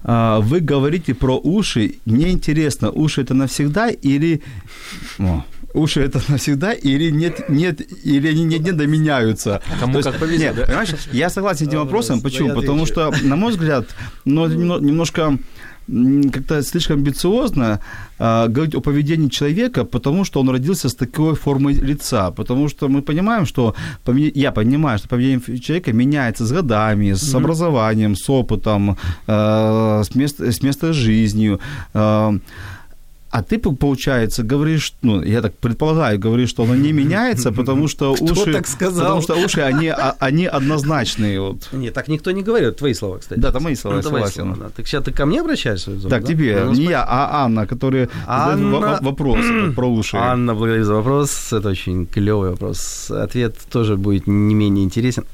а, Вы говорите про уши. Мне интересно, уши это навсегда или... О, уши это навсегда или нет, нет, или они нет, нет, да меняются? Кому То есть, как повезет, нет, да? понимаешь, я согласен с этим вопросом. Вопрос, Почему? Потому что, на мой взгляд, ну, немно- немножко как-то слишком амбициозно а, говорить о поведении человека, потому что он родился с такой формой лица. Потому что мы понимаем, что я понимаю, что поведение человека меняется с годами, с образованием, с опытом, э, с, мест, с места жизнью. Э, а ты, получается, говоришь, ну, я так предполагаю, говоришь, что оно не меняется, потому что уши... так сказал? Потому что уши, они, а- они однозначные. Вот. Нет, так никто не говорит. Твои слова, кстати. Да, это мои слова, Ну, согласен. слова, да. Так сейчас ты ко мне обращаешься? Зоб, Так, да? тебе, Ну, не спасибо. я, а Анна, которая задает Анна- во- вопрос про уши. Анна, благодарю за вопрос. Это очень клевый вопрос. Ответ тоже будет не менее интересен.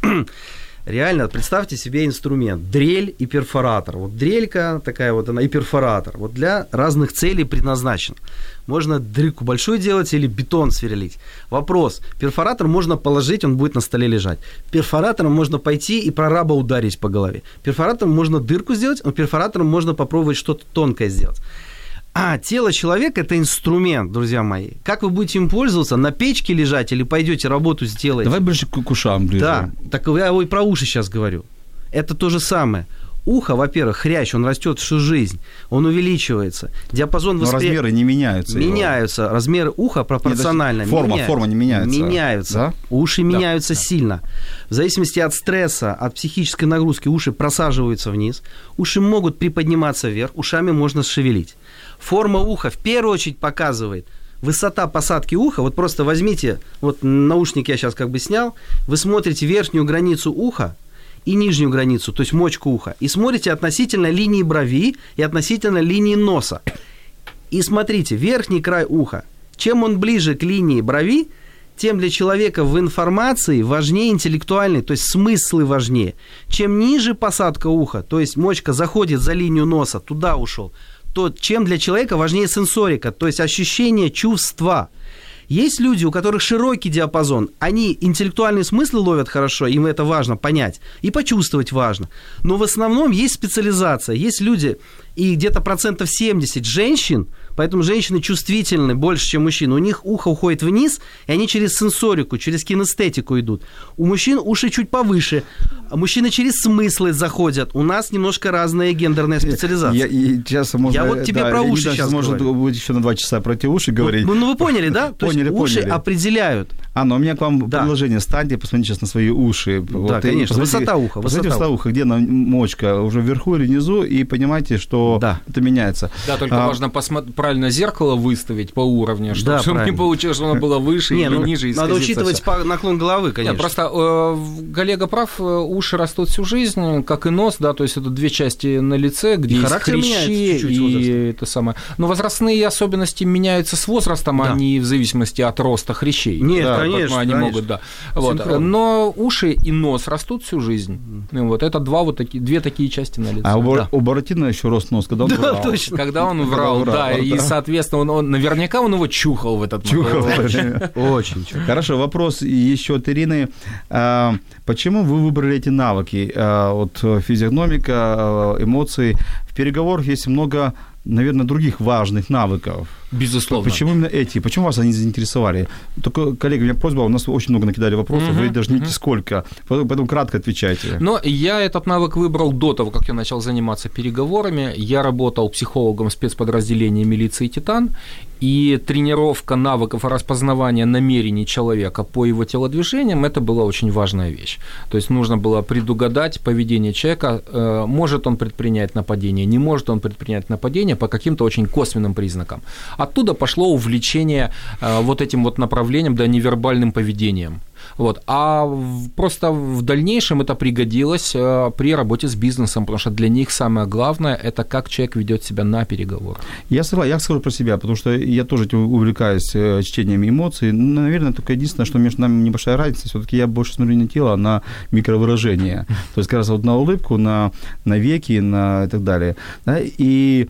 Реально, представьте себе инструмент. Дрель и перфоратор. Вот дрелька такая вот она и перфоратор. Вот для разных целей предназначен. Можно дрельку большую делать или бетон сверлить. Вопрос. Перфоратор можно положить, он будет на столе лежать. Перфоратором можно пойти и прораба ударить по голове. Перфоратором можно дырку сделать, но перфоратором можно попробовать что-то тонкое сделать. А тело человека – это инструмент, друзья мои. Как вы будете им пользоваться? На печке лежать или пойдете работу сделаете? Давай ближе к, к ушам ближе. Да, так я и про уши сейчас говорю. Это то же самое. Ухо, во-первых, хрящ, он растет всю жизнь, он увеличивается. Диапазон Но воспри- размеры не меняются. его. меняются. Размеры уха пропорционально. Нет, форма- меняются. форма не меняется. Меняются. Да? Уши меняются сильно. В зависимости от стресса, от психической нагрузки уши просаживаются вниз. Уши могут приподниматься вверх, ушами можно шевелить. Форма уха в первую очередь показывает высота посадки уха. Вот просто возьмите, вот наушники я сейчас как бы снял, вы смотрите верхнюю границу уха, и нижнюю границу, то есть мочку уха, и смотрите относительно линии брови и относительно линии носа. И смотрите, верхний край уха, чем он ближе к линии брови, тем для человека в информации важнее интеллектуальный, то есть смыслы важнее. Чем ниже посадка уха, то есть мочка заходит за линию носа, туда ушел, то чем для человека важнее сенсорика, то есть ощущение чувства. Есть люди, у которых широкий диапазон, они интеллектуальные смыслы ловят хорошо, им это важно понять, и почувствовать важно. Но в основном есть специализация. Есть люди, и где-то процентов 70 женщин, поэтому женщины чувствительны больше, чем мужчины. У них ухо уходит вниз, и они через сенсорику, через кинестетику идут. У мужчин уши чуть повыше, мужчины через смыслы заходят. У нас немножко разная гендерная специализация. Я, и сейчас можно, Я вот тебе про Леонид уши сейчас может будет еще на два часа про эти уши говорить. Ну, ну, вы поняли, да? То Поняли, есть уши поняли. определяют. А, но у меня к вам Да. предложение. Станьте, посмотрите сейчас на свои уши. Да, и конечно. посмотрите- Высота уха, Посмотрите высота уха, где она мочка, уже вверху или внизу, и понимаете, что Да. это меняется. Да, только А, важно посмотреть, правильно зеркало выставить по уровню, чтобы, Да, чтобы не получилось, что оно было выше Не, или ну, ниже. надо учитывать по- наклон головы, конечно. Нет, просто э, коллега прав, э, уши растут всю жизнь, как и нос, да, то есть это две части на лице, где И есть хрящи и это самое. Но возрастные особенности меняются с возрастом, Да. а не в зависимости от роста хрящей. Нет, Да, конечно, поэтому они конечно. могут, да. Вот. Но уши и нос растут всю жизнь. Ну, вот это два вот такие, две такие части на лице. А у, Да. у Буратино еще рост нос, когда он Да, врал. точно. Когда он врал, врал, да, и, да. соответственно, он, он- наверняка он его чухал в этот Чухал. момент. Очень. чё. Хорошо, вопрос еще от Ирины. А, Почему вы выбрали эти навыки? А, Вот э, физиогномика, э, эмоции. В переговорах есть много, наверное, других важных навыков. Безусловно. Почему именно эти? Почему вас они заинтересовали? Только, коллеги, у меня просьба, у нас очень много накидали вопросов, Мгм, вы даже не мгм. сколько, поэтому, поэтому кратко отвечайте. Но я этот навык выбрал до того, как я начал заниматься переговорами. Я работал психологом спецподразделения милиции «Титан», и тренировка навыков распознавания намерений человека по его телодвижениям – это была очень важная вещь. То есть нужно было предугадать поведение человека, э, может он предпринять нападение, не может он предпринять нападение по каким-то очень косвенным признакам. Оттуда пошло увлечение э, вот этим вот направлением, да, невербальным поведением. Вот. А просто в дальнейшем это пригодилось э, при работе с бизнесом, потому что для них самое главное – это как человек ведет себя на переговорах. Я, согла- я скажу про себя, потому что я тоже увлекаюсь э, чтением эмоций. Ну, наверное, только единственное, что между нами небольшая разница, все-таки я больше смотрю не тело, а на микровыражение. То есть как раз вот на улыбку, на, на веки, на и так далее. Да, и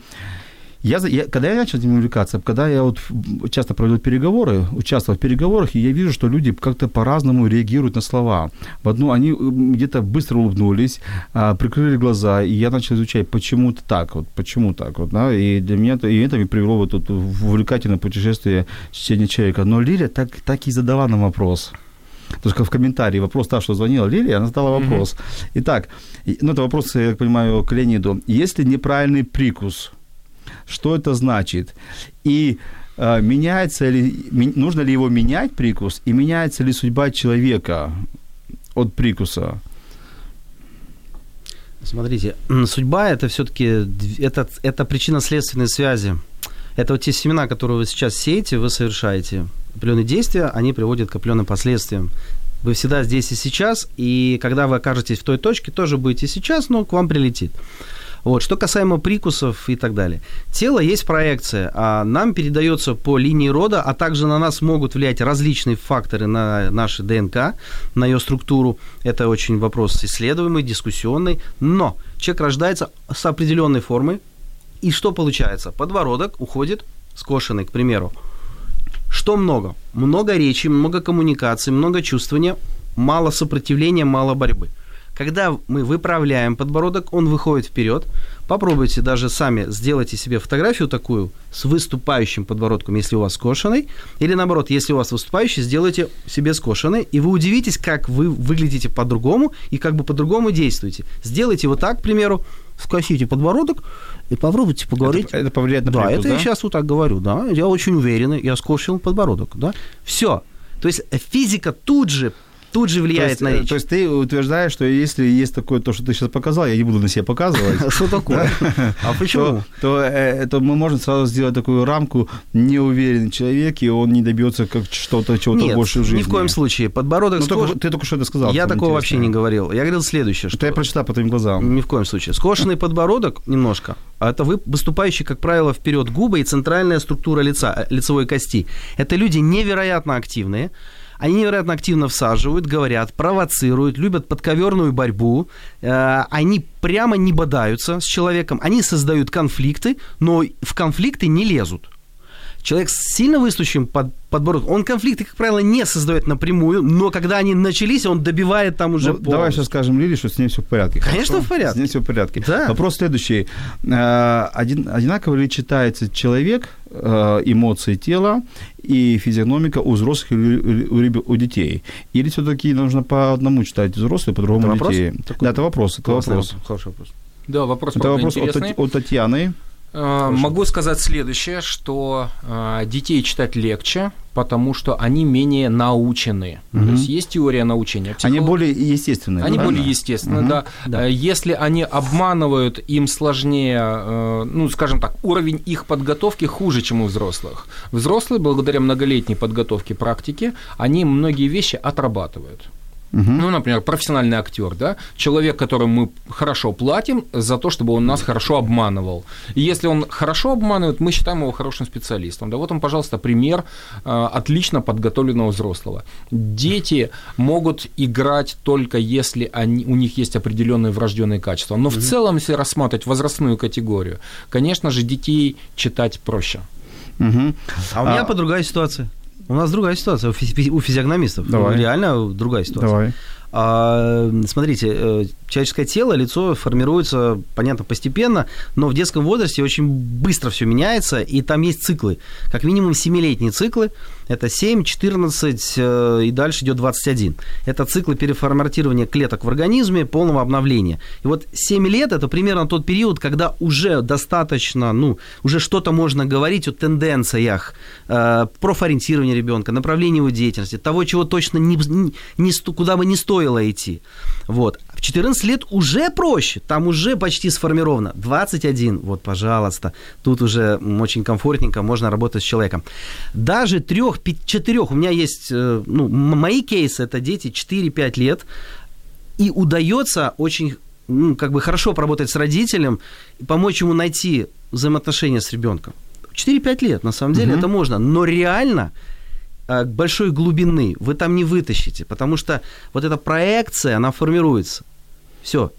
я, я, когда я начал этим увлекаться, когда я вот часто проводил переговоры, участвовал в переговорах, и я вижу, что люди как-то по-разному реагируют на слова. В одну они где-то быстро улыбнулись, а, прикрыли глаза, и я начал изучать, почему это так, вот, почему так, вот, да, и для меня это, и это меня привело вот тут в увлекательное путешествие чтения человека. Но Лиля так, так и задала нам вопрос. То есть как в комментарии вопрос та, что звонила Лилия, она задала вопрос. Итак, и- ну это вопрос, я так понимаю, к Леониду. Если неправильный прикус, что это значит? И э, меняется ли, нужно ли его менять прикус, и меняется ли судьба человека от прикуса? Смотрите, судьба это все-таки это, это причинно-следственные связи. Это вот те семена, которые вы сейчас сеете, вы совершаете определенные действия, они приводят к определенным последствиям. Вы всегда здесь и сейчас, и когда вы окажетесь в той точке, тоже будете сейчас, но к вам прилетит. Вот. Что касаемо прикусов и так далее. Тело есть проекция, а нам передается по линии рода, а также на нас могут влиять различные факторы на наши ДНК, на ее структуру. Это очень вопрос исследуемый, дискуссионный. Но человек рождается с определенной формой. И что получается? Подбородок уходит скошенный, к примеру. Что много? Много речи, много коммуникации, много чувствования, мало сопротивления, мало борьбы. Когда мы выправляем подбородок, он выходит вперед. Попробуйте даже сами сделайте себе фотографию такую с выступающим подбородком, если у вас скошенный. Или наоборот, если у вас выступающий, сделайте себе скошенный. И вы удивитесь, как вы выглядите по-другому и как бы по-другому действуете. Сделайте вот так, к примеру, скосите подбородок и попробуйте поговорить. Это, это повлияет на Да, прикус, это я сейчас вот так говорю, да. Я очень уверенный, я скошил подбородок, да. Все. То есть физика тут же, тут же То влияет есть, на э, речь. то есть ты утверждаешь, что если есть такое, то, что ты сейчас показал, я не буду на себе показывать. Что такое? А почему? То, э, то мы можем сразу сделать такую рамку неуверенный человек, и он не добьется как что-то, чего-то больше в жизни. ни в коем случае. Подбородок Ну, ты только что это сказал. Я такого вообще не говорил. Я говорил следующее, что я прочитал по твоим глазам. ни в коем случае. Скошенный подбородок немножко, а это вы, выступающие, как правило, вперед губы и центральная структура лица, э, лицевой кости. Это люди невероятно активные. Они невероятно активно всаживают, говорят, провоцируют, любят подковерную борьбу. Э, Они прямо не бодаются с человеком. Они создают конфликты, но в конфликты не лезут. Человек с сильно выстущим под, подбородком, он конфликты, как правило, не создает напрямую, но когда они начались, он добивает там уже Ну, давай сейчас скажем Лиле, что с ней все в порядке. Конечно, хорошо? в порядке. С ней все в порядке. Да. Вопрос следующий. Э, Один, одинаково ли читается человек, э, эмоции тела и физиономика у взрослых или у, у детей? Или все-таки нужно по одному читать взрослые, по-другому детей? Такой Да, это вопрос. Это Классный вопрос. вопрос. Хороший вопрос. Да, вопрос, Это вопрос интересный. От Татьяны. Э, Могу сказать следующее, что э, детей читать легче, потому что они менее научены. То есть есть теория научения. Они Психолог- более естественные. Они правильно? более естественны, да. Э, Если они обманывают, им сложнее, э, ну, скажем так, уровень их подготовки хуже, чем у взрослых. Взрослые, благодаря многолетней подготовке практики, они многие вещи отрабатывают. Ну, например, профессиональный актер, да, человек, которому мы хорошо платим за то, чтобы он нас хорошо обманывал. И если он хорошо обманывает, мы считаем его хорошим специалистом. Да, вот он, пожалуйста, пример э, отлично подготовленного взрослого. Дети могут играть только если они, у них есть определенные врожденные качества. Но в целом, если рассматривать возрастную категорию, конечно же, детей читать проще. Мгм. А у меня по другая ситуация. У нас другая ситуация у, физи- у физиогномистов. Давай. Реально другая ситуация. Давай. А, смотрите, э, человеческое тело, лицо формируется, понятно, постепенно, но в детском возрасте очень быстро все меняется, и там есть циклы. Как минимум 7-летние циклы. Это 7, 14 э, и дальше идет 21. Это циклы переформатирования клеток в организме, полного обновления. И вот 7 лет – это примерно тот период, когда уже достаточно, ну, уже что-то можно говорить о тенденциях э, профориентирования ребенка, направлении его деятельности, того, чего точно не, не, куда бы не стоило идти. Вот. В 14 лет уже проще, там уже почти сформировано. 21, вот, пожалуйста, тут уже очень комфортненько, можно работать с человеком. Даже трех, четырех, у меня есть, э, ну, мои кейсы, это дети 4-5 лет, и удается очень ну, как бы хорошо поработать с родителем, помочь ему найти взаимоотношения с ребенком. 4-5 лет, на самом деле, это можно, но реально большой глубины вы там не вытащите, потому что вот эта проекция, она формируется. Все.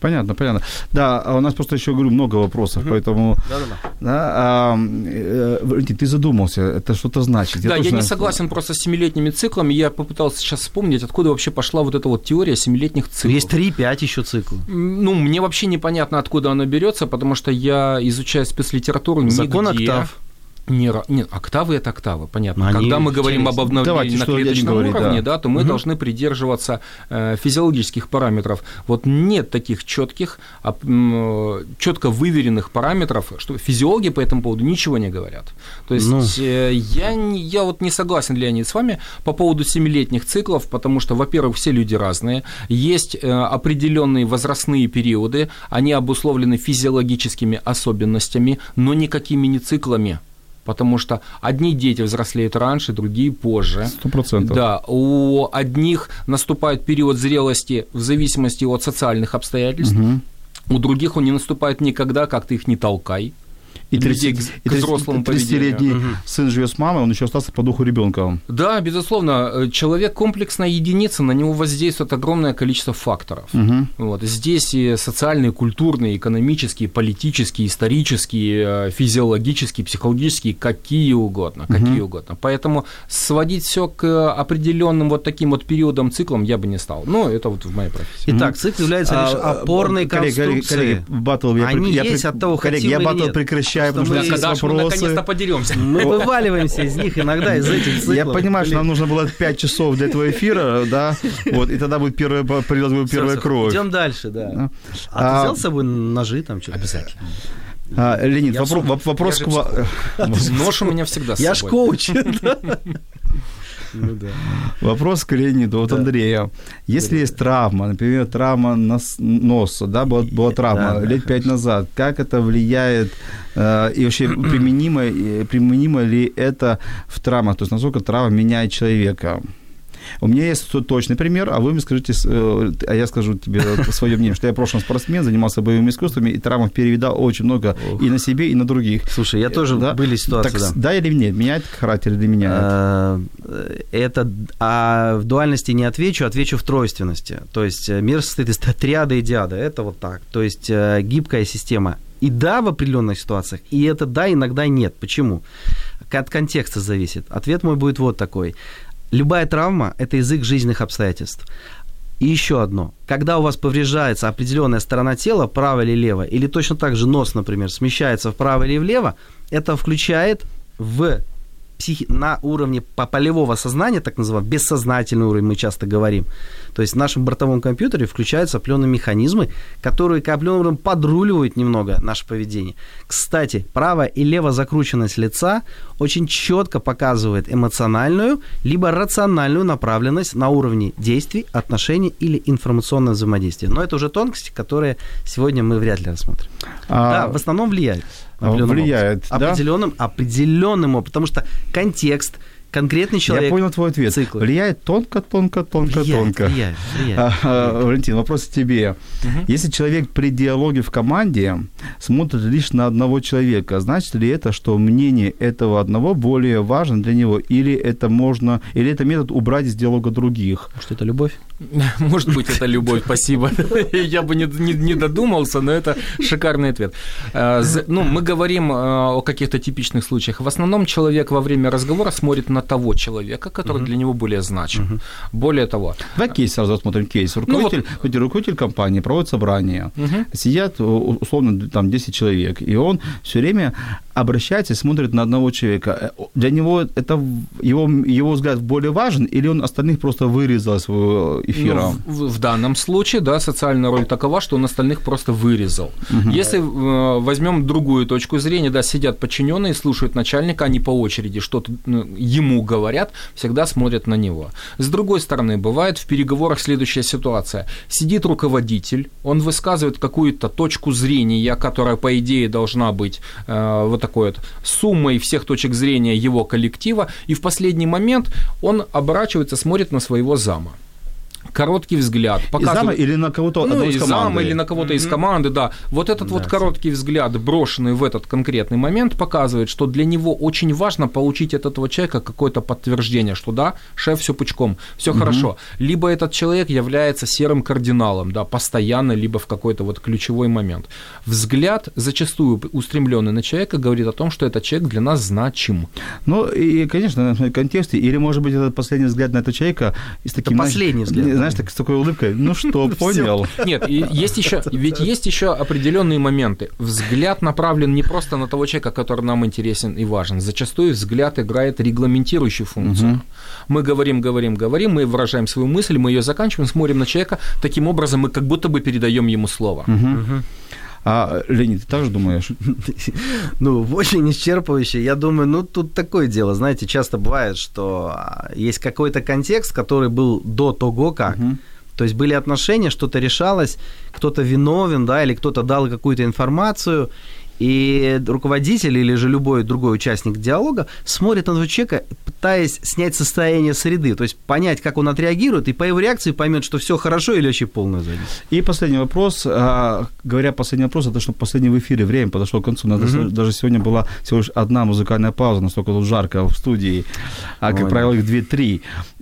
Понятно, понятно. Да, а у нас просто еще, говорю, много вопросов, поэтому... Да, а, э, Валентин, ты задумался, это что-то значит. да, я не согласен просто с семилетними циклами. Я попытался сейчас вспомнить, откуда вообще пошла вот эта вот теория семилетних циклов. Есть 3-5 еще циклы. М, Ну, мне вообще непонятно, откуда она берется, потому что я изучаю спецлитературу Закон нигде октав. Не, нет, октавы это октавы, понятно. Они Когда мы говорим об интересны. обновлении Давайте, на клеточном говорит, уровне, да. да. то мы должны придерживаться э, физиологических параметров. Вот нет таких четких, четко выверенных параметров, что физиологи по этому поводу ничего не говорят. То есть Ну. э, я, я вот не согласен, Леонид, с вами по поводу семилетних циклов, потому что, во-первых, все люди разные, есть э, определенные возрастные периоды, они обусловлены физиологическими особенностями, но никакими не циклами. Потому что одни дети взрослеют раньше, другие позже. Сто процентов. Да, у одних наступает период зрелости в зависимости от социальных обстоятельств, у других он не наступает никогда, как ты их не толкай. И людей 30 к- к взрослому 30-летний сын живет с мамой, он еще остался по духу ребенка. Да, безусловно, э, человек комплексная единица, на него воздействует огромное количество факторов. Вот. Здесь и социальные, культурные, экономические, политические, исторические, э, физиологические, психологические, какие угодно, какие угодно. Поэтому сводить все к определенным вот таким вот периодам, циклам я бы не стал. Ну, это вот в моей профессии. Итак, цикл является лишь А, опорной коллеги, коллеги, конструкцией. коллеги, батл я Они я есть прек- от того, коллеги, хотим я или батл прекращаю, Потому потому что есть мы наконец-то подеремся? Мы вываливаемся из них иногда, из этих циклов. Я понимаю, что нам нужно было 5 часов для этого эфира, да, вот, и тогда будет первая, придет будет первая кровь. Идем дальше, да. А, А- ты взял с собой ножи там что-то? Обязательно. А, Леонид, Я вопрос я к вам. Нож у меня всегда с Я ж собой. коуч. Ну да. Вопрос к Леониду от Андрея. Если есть травма, например, травма нос- носа, да, была, была травма Да, лет пять назад, как это влияет э, и вообще применимо, и применимо ли это в травмах, то есть насколько травма меняет человека? У меня есть точный пример, а вы мне скажите, э, а я скажу тебе свое мнение, что я в прошлом спортсмен, занимался боевыми искусствами, и травм перевидал очень много и на себе, и на других. Слушай, я тоже Да? были ситуации, Так, да. да или нет? Меняет характер или не меняет? Э, Это а в дуальности не отвечу, отвечу в тройственности. То есть э, мир состоит из триады и диады. Это вот так. То есть гибкая система. И да, в определенных ситуациях, и это да, иногда нет. Почему? От контекста зависит. Ответ мой будет вот такой. Любая травма – это язык жизненных обстоятельств. И еще одно. Когда у вас повреждается определенная сторона тела, право или лево, или точно так же нос, например, смещается вправо или влево, это включает в психи... на уровне по- полевого сознания, так называемый бессознательный уровень, мы часто говорим. То есть в нашем бортовом компьютере включаются определенные механизмы, которые к определенным подруливают немного наше поведение. Кстати, правая и лево закрученность лица очень четко показывает эмоциональную либо рациональную направленность на уровне действий, отношений или информационного взаимодействия. Но это уже тонкости, которые сегодня мы вряд ли рассмотрим. А, Да, в основном влияет. Определенным влияет, образом. да? Определенным, определенным, потому что контекст, конкретный человек. Я понял твой ответ. циклы. Влияет тонко, тонко, тонко, влияет, тонко. влияет, влияет. А, а, Валентин, вопрос к тебе. Если человек при диалоге в команде смотрит лишь на одного человека, значит ли это, что мнение этого одного более важно для него, или это можно, или это метод убрать из диалога других? Что это любовь? Может быть, это любовь, спасибо. Я бы не, не, не додумался, но это шикарный ответ. З- Ну, мы говорим о каких-то типичных случаях. В основном человек во время разговора смотрит на того человека, который для него более значим. Более того, Давай кейс сразу рассмотрим кейс. Ну, Руководитель, хоть и руководитель компании проводит собрание. Сидят, у- условно, там 10 человек, и он все время обращается и смотрит на одного человека. Э, Для него это его, его взгляд более важен, или он остальных просто вырезал из своего эфира? Ну, в, в данном случае, да, социальная роль такова, что он остальных просто вырезал. Если э, возьмем другую точку зрения, да, сидят подчиненные, слушают начальника, они по очереди что-то ну, ему говорят, всегда смотрят на него. С другой стороны, бывает в переговорах следующая ситуация. Сидит руководитель, он высказывает какую-то точку зрения, которая, по идее, должна быть э, вот такой вот суммой всех точек зрения его коллектива, и в последний момент он оборачивается, смотрит на своего зама. Короткий взгляд. Из показывает- зама или на кого-то ну, из из зама команды? или на кого-то из команды, да. Вот этот вот короткий взгляд, брошенный в этот конкретный момент, показывает, что для него очень важно получить от этого человека какое-то подтверждение, что да, шеф все пучком, все хорошо. Либо этот человек является серым кардиналом, да, постоянно, либо в какой-то вот ключевой момент. Взгляд, зачастую устремленный на человека, говорит о том, что этот человек для нас значим. Ну, и, конечно, смотреть контексте. Или, может быть, это последний взгляд на этого человека таким... знаешь, последний взгляд. Знаешь, так, с такой улыбкой. Ну что, понял? Нет, и есть еще, ведь есть еще определенные моменты. Взгляд направлен не просто на того человека, который нам интересен и важен. Зачастую взгляд играет регламентирующую функцию. Мы говорим, говорим, говорим, мы выражаем свою мысль, мы ее заканчиваем, смотрим на человека. Таким образом, мы как будто бы передаем ему слово. А, Леонид, ты также думаешь? Ну, очень исчерпывающе. Я думаю, ну, тут такое дело. Знаете, часто бывает, что а, есть какой-то контекст, который был до того, как. То есть были отношения, что-то решалось, кто-то виновен, да, или кто-то дал какую-то информацию, и руководитель или же любой другой участник диалога смотрит на этого человека, пытаясь снять состояние среды, то есть понять, как он отреагирует, и по его реакции поймет, что все хорошо или вообще полная задница. И последний вопрос. А, говоря последний вопрос, это что последний в эфире. Время подошло к концу. У нас даже сегодня была всего лишь одна музыкальная пауза, настолько тут жарко в студии. А, как Ой, правило, их 2-3.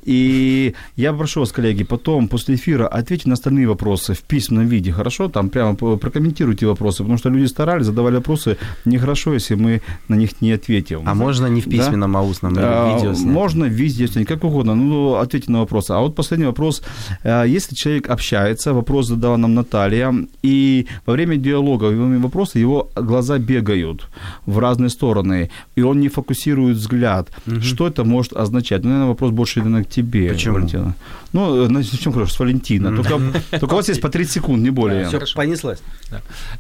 И я прошу вас, коллеги, потом, после эфира, ответьте на остальные вопросы в письменном виде, хорошо? Там прямо прокомментируйте вопросы, потому что люди старались, задавали вопросы. Нехорошо, если мы на них не ответим. А можно не в Да? письменном, а устном, А, в видео снять? Можно в видео как угодно. Ну, ответьте на вопрос. А вот последний вопрос. А, Если человек общается, вопрос задала нам Наталья, и во время диалога, во время вопроса его глаза бегают в разные стороны, и он не фокусирует взгляд. Что это может означать? Ну, наверное, вопрос больше, к тебе, Почему? Валентина. Ну, э, начнем, хорошо, с Валентина. Только, только у вас есть по 30 секунд, не более. Всё Все, хорошо. понеслась.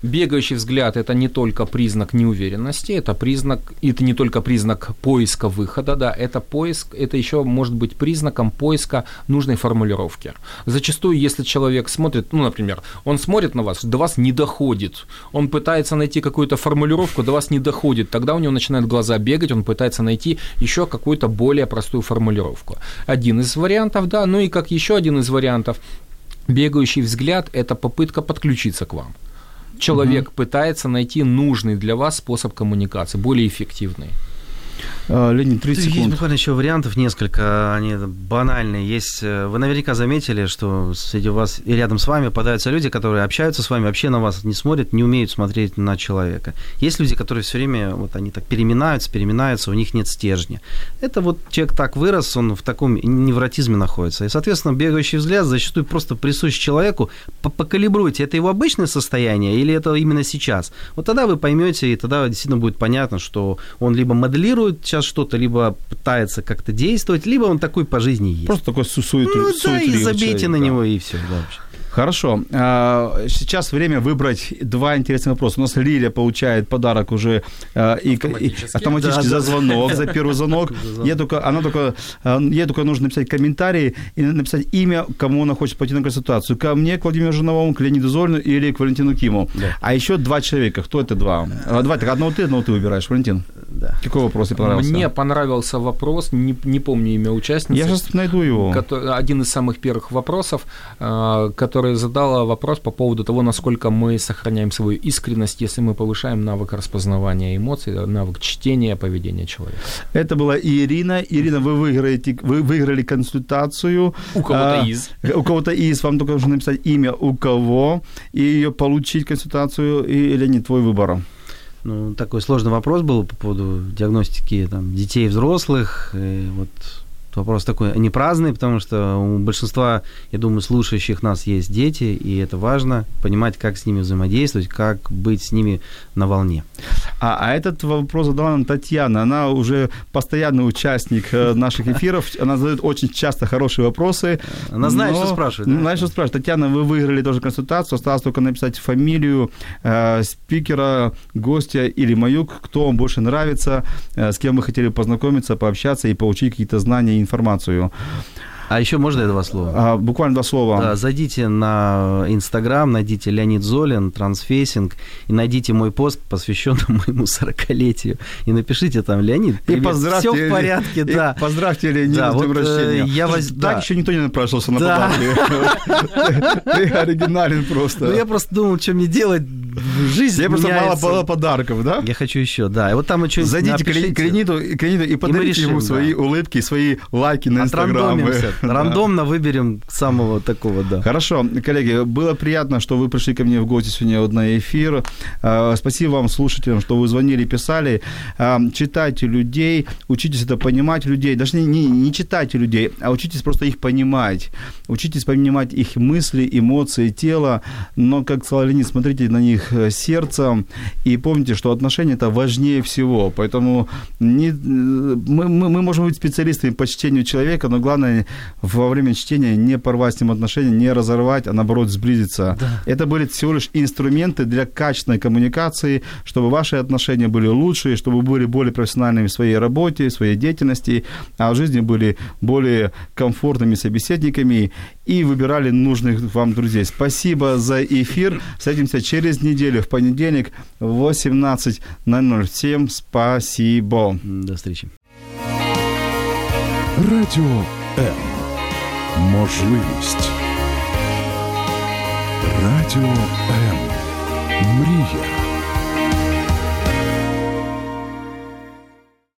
Бегающий взгляд – это не только признак неуверенности, это признак, это не только признак поиска выхода, да, это поиск, это еще может быть признаком поиска нужной формулировки. Зачастую, если человек смотрит, ну, например, он смотрит на вас, до вас не доходит, он пытается найти какую-то формулировку, до вас не доходит, тогда у него начинают глаза бегать, он пытается найти еще какую-то более простую формулировку. Один из вариантов, да, ну и как еще один из вариантов, бегающий взгляд – это попытка подключиться к вам человек пытается найти нужный для вас способ коммуникации, более эффективный. А, Леонид, 30 Есть секунд. буквально еще вариантов несколько, они банальные. Есть, э, вы наверняка заметили, что среди вас и рядом с вами попадаются люди, которые общаются с вами, вообще на вас не смотрят, не умеют смотреть на человека. Есть люди, которые все время, вот они так переминаются, переминаются, у них нет стержня. Это вот человек так вырос, он в таком невротизме находится. И, соответственно, бегающий взгляд зачастую просто присущ человеку. По- Покалибруйте, это его обычное состояние или это именно сейчас. Вот тогда вы поймете, и тогда действительно будет понятно, что он либо моделирует сейчас сейчас что-то либо пытается как-то действовать, либо он такой по жизни есть. Просто такой су- сует, ну, да, и суетливый забейте человек, на да. него, и все. Да, вообще. Хорошо. А, Сейчас время выбрать два интересных вопроса. У нас Лиля получает подарок уже и, Автоматически. и автоматически Да, за да. звонок, за первый звонок. Ей только, она только, а, ей только нужно написать комментарий и написать имя, кому она хочет пойти на консультацию. Ко мне, к Владимиру Жиновому, к Леониду Зольну или к Валентину Киму. Да. А еще два человека. Кто это два? А, Два. Так одного ты, одного ты выбираешь. Валентин, Да. какой вопрос тебе понравился? Мне понравился вопрос, не, не помню имя участницы. Я сейчас найду его. кото- один из самых первых вопросов, э, который задала вопрос по поводу того, насколько мы сохраняем свою искренность, если мы повышаем навык распознавания эмоций, навык чтения поведения человека. Это была Ирина. Ирина, вы выиграете, вы выиграли консультацию. У кого-то А, из. У кого-то из. Вам только нужно написать имя у кого и ее получить консультацию или не твой выбор. Ну, такой сложный вопрос был по поводу диагностики там, детей и взрослых. И вот вопрос такой не праздный, потому что у большинства, я думаю, слушающих нас есть дети, и это важно, понимать, как с ними взаимодействовать, как быть с ними на волне. А, а этот вопрос задала нам Татьяна. Она уже постоянный участник э, наших эфиров. Она задает очень часто хорошие вопросы. Она знает, но- что спрашивает, да? Знает, что спрашивает. Татьяна, вы выиграли тоже консультацию. Осталось только написать фамилию э, спикера, гостя или мою, кто вам больше нравится, э, с кем вы хотели познакомиться, пообщаться и получить какие-то знания и информацию. А еще можно я два слова? А, буквально два слова. Да, зайдите на Инстаграм, найдите Леонид Золин, трансфейсинг, и найдите мой пост, посвященный моему 40-летию, и напишите там, Леонид, И привет, поздравьте, все в порядке, и да. Поздравьте Леонида Да, с днем вот, э, рождения. я воз- Так да. еще никто не напрашивался на Да. подарки. Ты оригинален просто. Ну, я просто думал, что мне делать в жизни Тебе просто мало было подарков, да? Я хочу еще, да. И вот там еще Зайдите к Ле- к Леониду, и подарите ему свои улыбки, свои лайки на Инстаграм. Рандомно выберем самого такого, да. Хорошо, коллеги, было приятно, что вы пришли ко мне в гости сегодня вот на эфир. А, Спасибо вам, слушателям, что вы звонили, писали. А, Читайте людей, учитесь это понимать людей. Даже не, не, не читайте людей, а учитесь просто их понимать. Учитесь понимать их мысли, эмоции, тело. Но, как сказал Леонид, смотрите на них э, сердцем и помните, что отношения это важнее всего. Поэтому не, э, мы, мы, мы можем быть специалистами по чтению человека, но главное во время чтения не порвать с ним отношения, не разорвать, а наоборот сблизиться. Это были всего лишь инструменты для качественной коммуникации, чтобы ваши отношения были лучше, чтобы вы были более профессиональными в своей работе, в своей деятельности, а в жизни были более комфортными собеседниками и выбирали нужных вам друзей. Спасибо за эфир. Встретимся через неделю в понедельник в 18.00. Всем спасибо. До встречи. Радіо М. Можливість. Радіо М. Мрія.